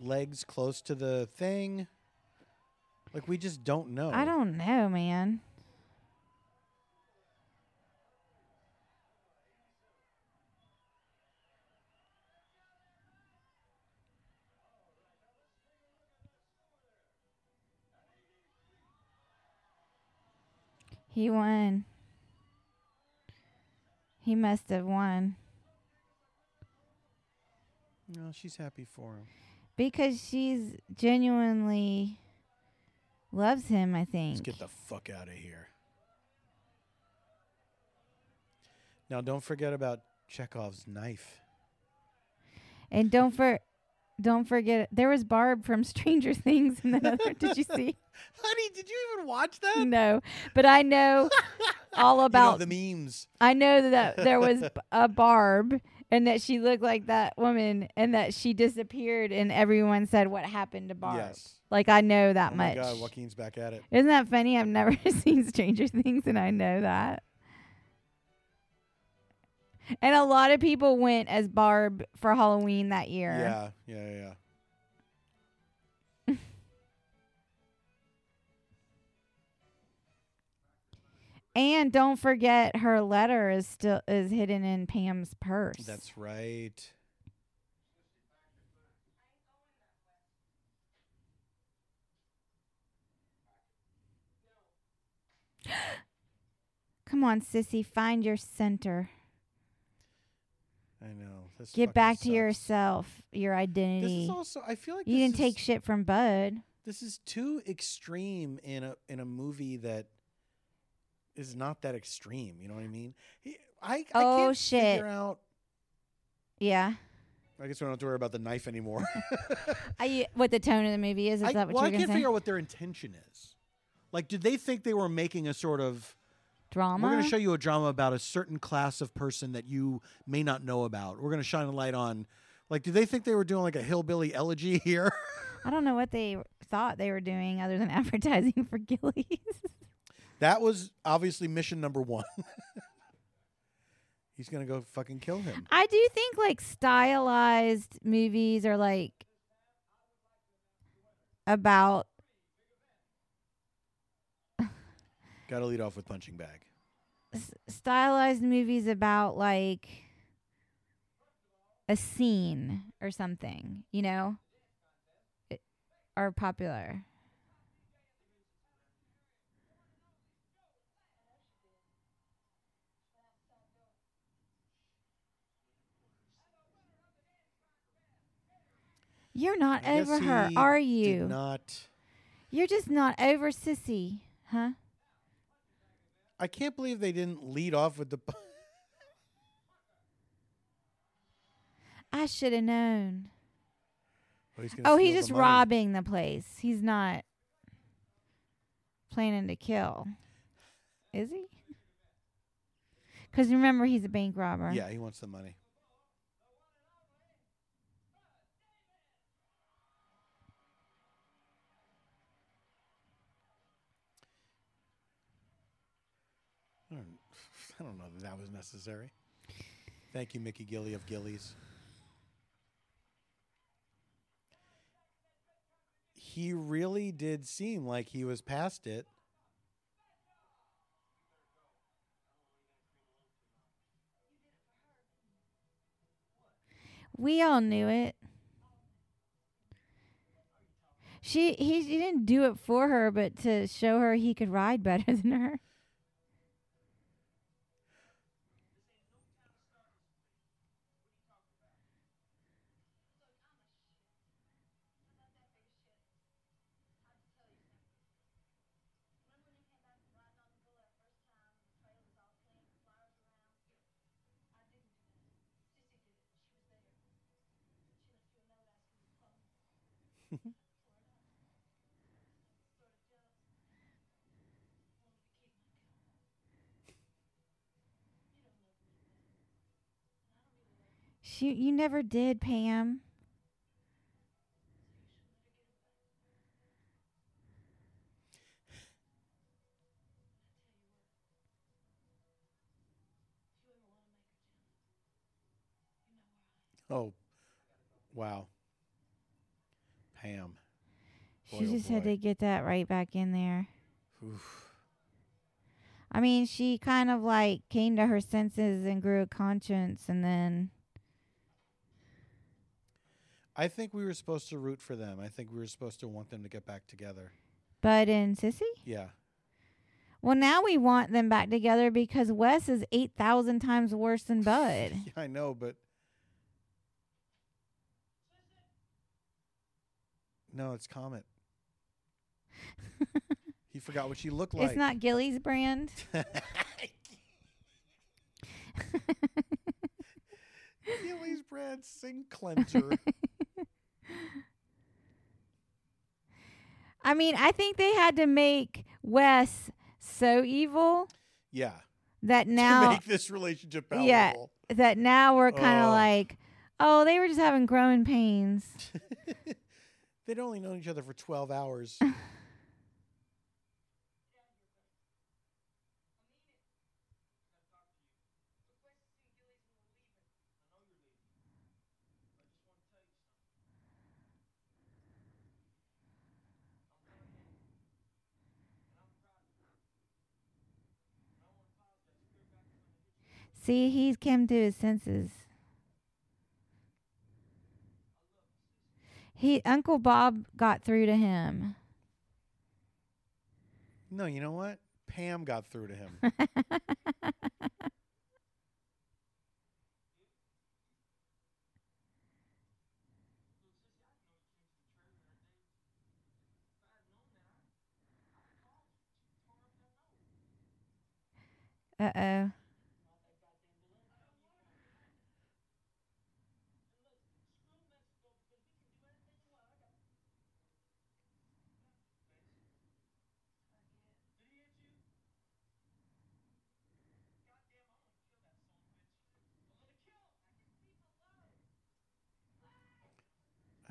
legs close to the thing? Like, we just don't know. I don't know, man. He won. He must have won No, she's happy for him. because she's genuinely loves him, I think. Let's get the fuck out of here. Now, don't forget about Chekhov's knife. And don't for don't forget there was Barb from Stranger Things in that other did you see? Honey, did you even watch that? No. But I know all You know, about the memes. I know that there was a Barb and that she looked like that woman and that she disappeared and everyone said what happened to Barb. Yes. Like I know that oh much. my God, Joaquin's back at it. Isn't that funny? I've never seen Stranger Things and I know that. And a lot of people went as Barb for Halloween that year. Yeah, yeah, yeah. yeah. And don't forget her letter is still is hidden in Pam's purse. That's right. Come on, sissy, find your center. I know. This Get back to sucks. yourself, your identity. This is also. I feel like you didn't take shit from Bud. This is too extreme in a in a movie that is not that extreme. You know what I mean? He- I, I Oh, can't shit. figure out. Yeah. I guess we don't have to worry about the knife anymore. I, what the tone of the movie is? Is I, that what well, I you're can't gonna figure out what their intention is. Like, did they think they were making a sort of? Drama. We're going to show you a drama about a certain class of person that you may not know about. We're going to shine a light on. Like, do they think they were doing like a hillbilly elegy here? I don't know what they thought they were doing other than advertising for Gilley's. that was obviously mission number one. He's going to go fucking kill him. I do think like stylized movies are like about Got to lead off with punching bag. s- stylized movies about like a scene or something, you know, it, are popular. You're not I over her, he are you? not. You're just not over Sissy, huh? I can't believe they didn't lead off with the. I should have known. Oh, he's, Oh, he's just robbing the place. He's not planning to kill. Is he? Because remember, he's a bank robber. Yeah, he wants the money. I don't, I don't know that that was necessary. Thank you, Mickey Gilley of Gilley's. He really did seem like he was past it. We all knew it. She he, he didn't do it for her, but to show her he could ride better than her. She you never did, Pam. Oh, wow. Pam. She Boy, oh just had to get that right back in there. Oof. I mean, she kind of like came to her senses and grew a conscience, and then I think we were supposed to root for them. I think we were supposed to want them to get back together. Bud and Sissy. Yeah. Well, now we want them back together because Wes is eight thousand times worse than Bud. Yeah, I know, but no, it's Comet. he forgot what she looked like. It's not Gilley's brand. Gilley's brand sink cleanser. I mean, I think they had to make Wes so evil yeah. that to now make this relationship palatable. Yeah. that now we're kind of Oh. like, oh, they were just having growing pains. They'd only known each other for 12 hours. See, he's came to his senses. He Uncle Bob got through to him. no, you know what? Pam got through to him. Uh oh.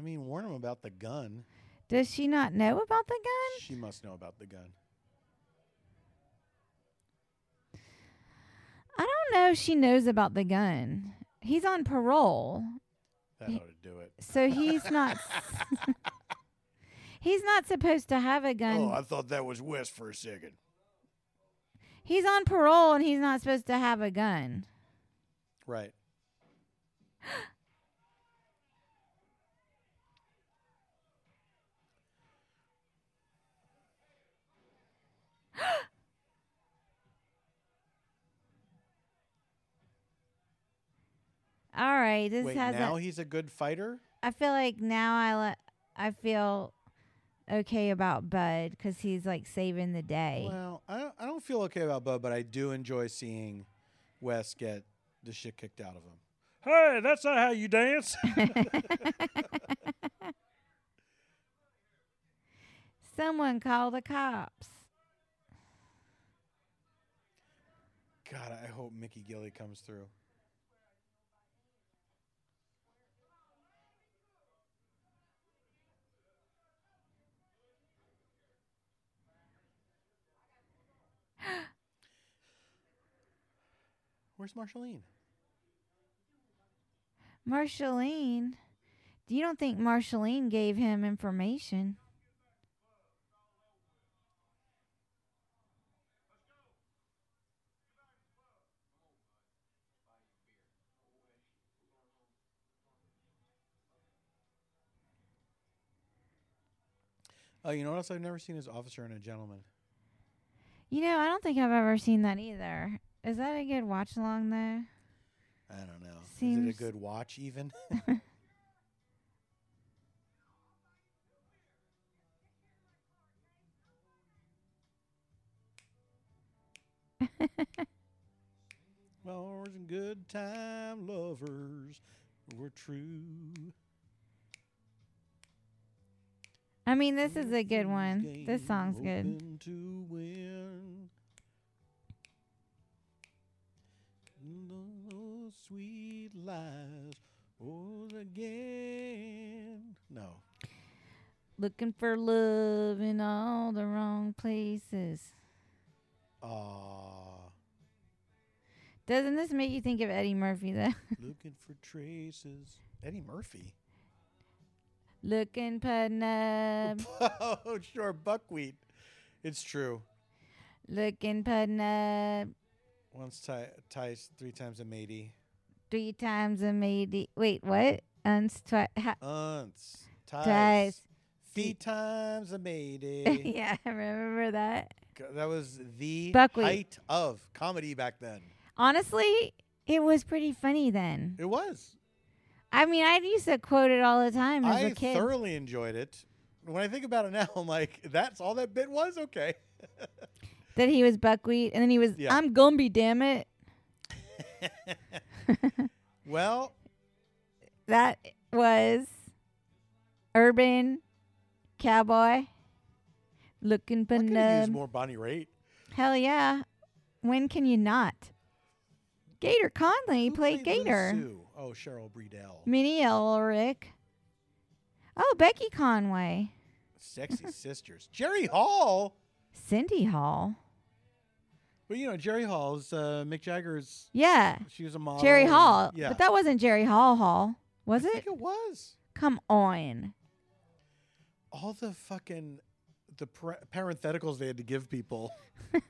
I mean, warn him about the gun. Does she not know about the gun? She must know about the gun. I don't know if she knows about the gun. He's on parole, That He- ought to do it. so he's not. he's not supposed to have a gun. Oh, I thought that was Wes for a second. he's on parole and he's not supposed to have a gun. Right. All right, this Wait, has. now he's a good fighter? I feel like now I let. I feel okay about Bud because he's like saving the day. Well, I don't, I don't feel okay about Bud, but I do enjoy seeing Wes get the shit kicked out of him. Hey, that's not how you dance. Someone call the cops. God, I hope Mickey Gilley comes through. Where's Marceline? Marceline. Do you don't think Marceline gave him information? Oh, you know what else I've never seen is Officer and a Gentleman. You know, I don't think I've ever seen that either. Is that a good watch along though? I don't know. Is Seems- it a good watch even? Well, we're good time lovers. We're true. I mean, this is a good one. This song's good. To win. Those sweet lies again. No. Looking for love in all the wrong places. Aw. Doesn't this make you think of Eddie Murphy though? looking for traces. Eddie Murphy. Looking up, oh, sure. Buckwheat. It's true. looking up, Once ti- ties, three times a matey. three times a matey. Wait, what? Uns twi- ha- Unts. Ties. Ties. Feet times a matey. yeah, I remember that. That was the Buckwheat. height of comedy back then. Honestly, it was pretty funny then. It was. I mean, I used to quote it all the time as I a kid. I thoroughly enjoyed it. When I think about it now, I'm like, that's all that bit was? Okay. that he was buckwheat, and then he was, Yeah. I'm Gumby, damn it. well, That was urban cowboy looking I for could have used nub. more Bonnie Raitt. Hell yeah. When can you not? Gator Conley Who played Lil Gator. Sue? Oh, Cheryl Breedell. Minnie Ulrich. Oh, Becky Conway. Sexy Sisters. Jerry Hall. Cindy Hall. Well, you know, Jerry Hall's uh, Mick Jagger's. Yeah. She was a model. Jerry Hall. Yeah. But that wasn't Jerry Hall Hall. Was I it? think it was. Come on. All the fucking the par- parentheticals they had to give people.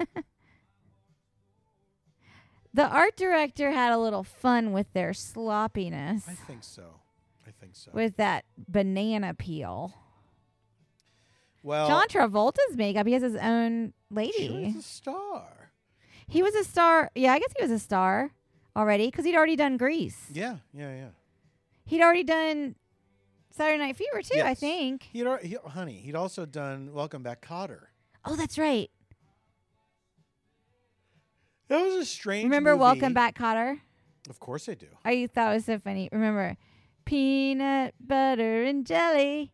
The art director had a little fun with their sloppiness I think so. I think so. with that banana peel. well, John Travolta's makeup. He has his own lady. was a star. He was a star. Yeah, I guess he was a star already because he'd already done Grease. Yeah, yeah, yeah. He'd already done Saturday Night Fever too. I think. He'd, al- he, honey, he'd also done Welcome Back, Kotter. Oh, that's right. That was a strange. Remember movie. Welcome Back, Kotter? Of course I do. I thought it was so funny. Remember, peanut butter and jelly.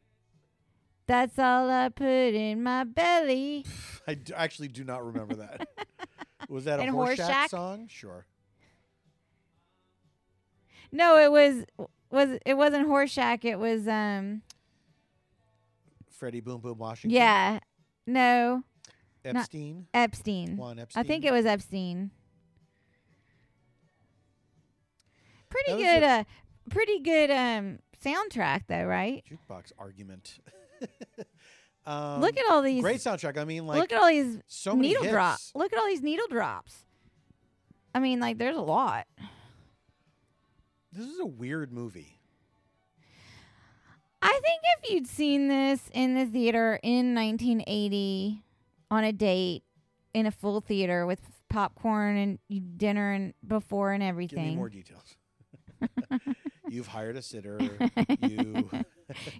That's all I put in my belly. I d- actually do not remember that. was that a And Horshack Horshack? song? Sure. No, it was was it wasn't Horshack. It was um Freddie Boom Boom Washington. yeah no Epstein. Epstein. Juan Epstein. I think it was Epstein. Pretty good, uh, pretty good um soundtrack though, right? jukebox argument. um, Look at all these. great soundtrack. I mean, like look at all these so needle drops. Look at all these needle drops. I mean, like, there's a lot. This is a weird movie. I think if you'd seen this in the theater in 1980 on a date in a full theater with popcorn and dinner and before and Give me everything, more details. You've hired a sitter. you.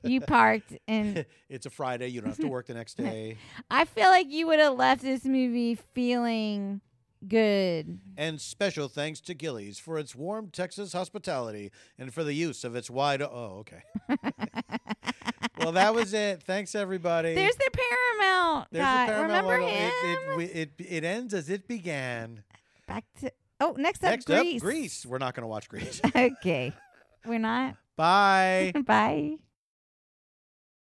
you parked and it's a Friday. You don't have to work the next day. I feel like you would have left this movie feeling good. And special thanks to Gilley's for its warm Texas hospitality and for the use of its wide. Oh, okay. Well, that was it. Thanks, everybody. There's the Paramount There's guy. the Paramount Remember him? It, it, it, it ends as it began. back to oh next up Next Grease. up, Grease. We're not going to watch Grease. okay, we're not. Bye. Bye.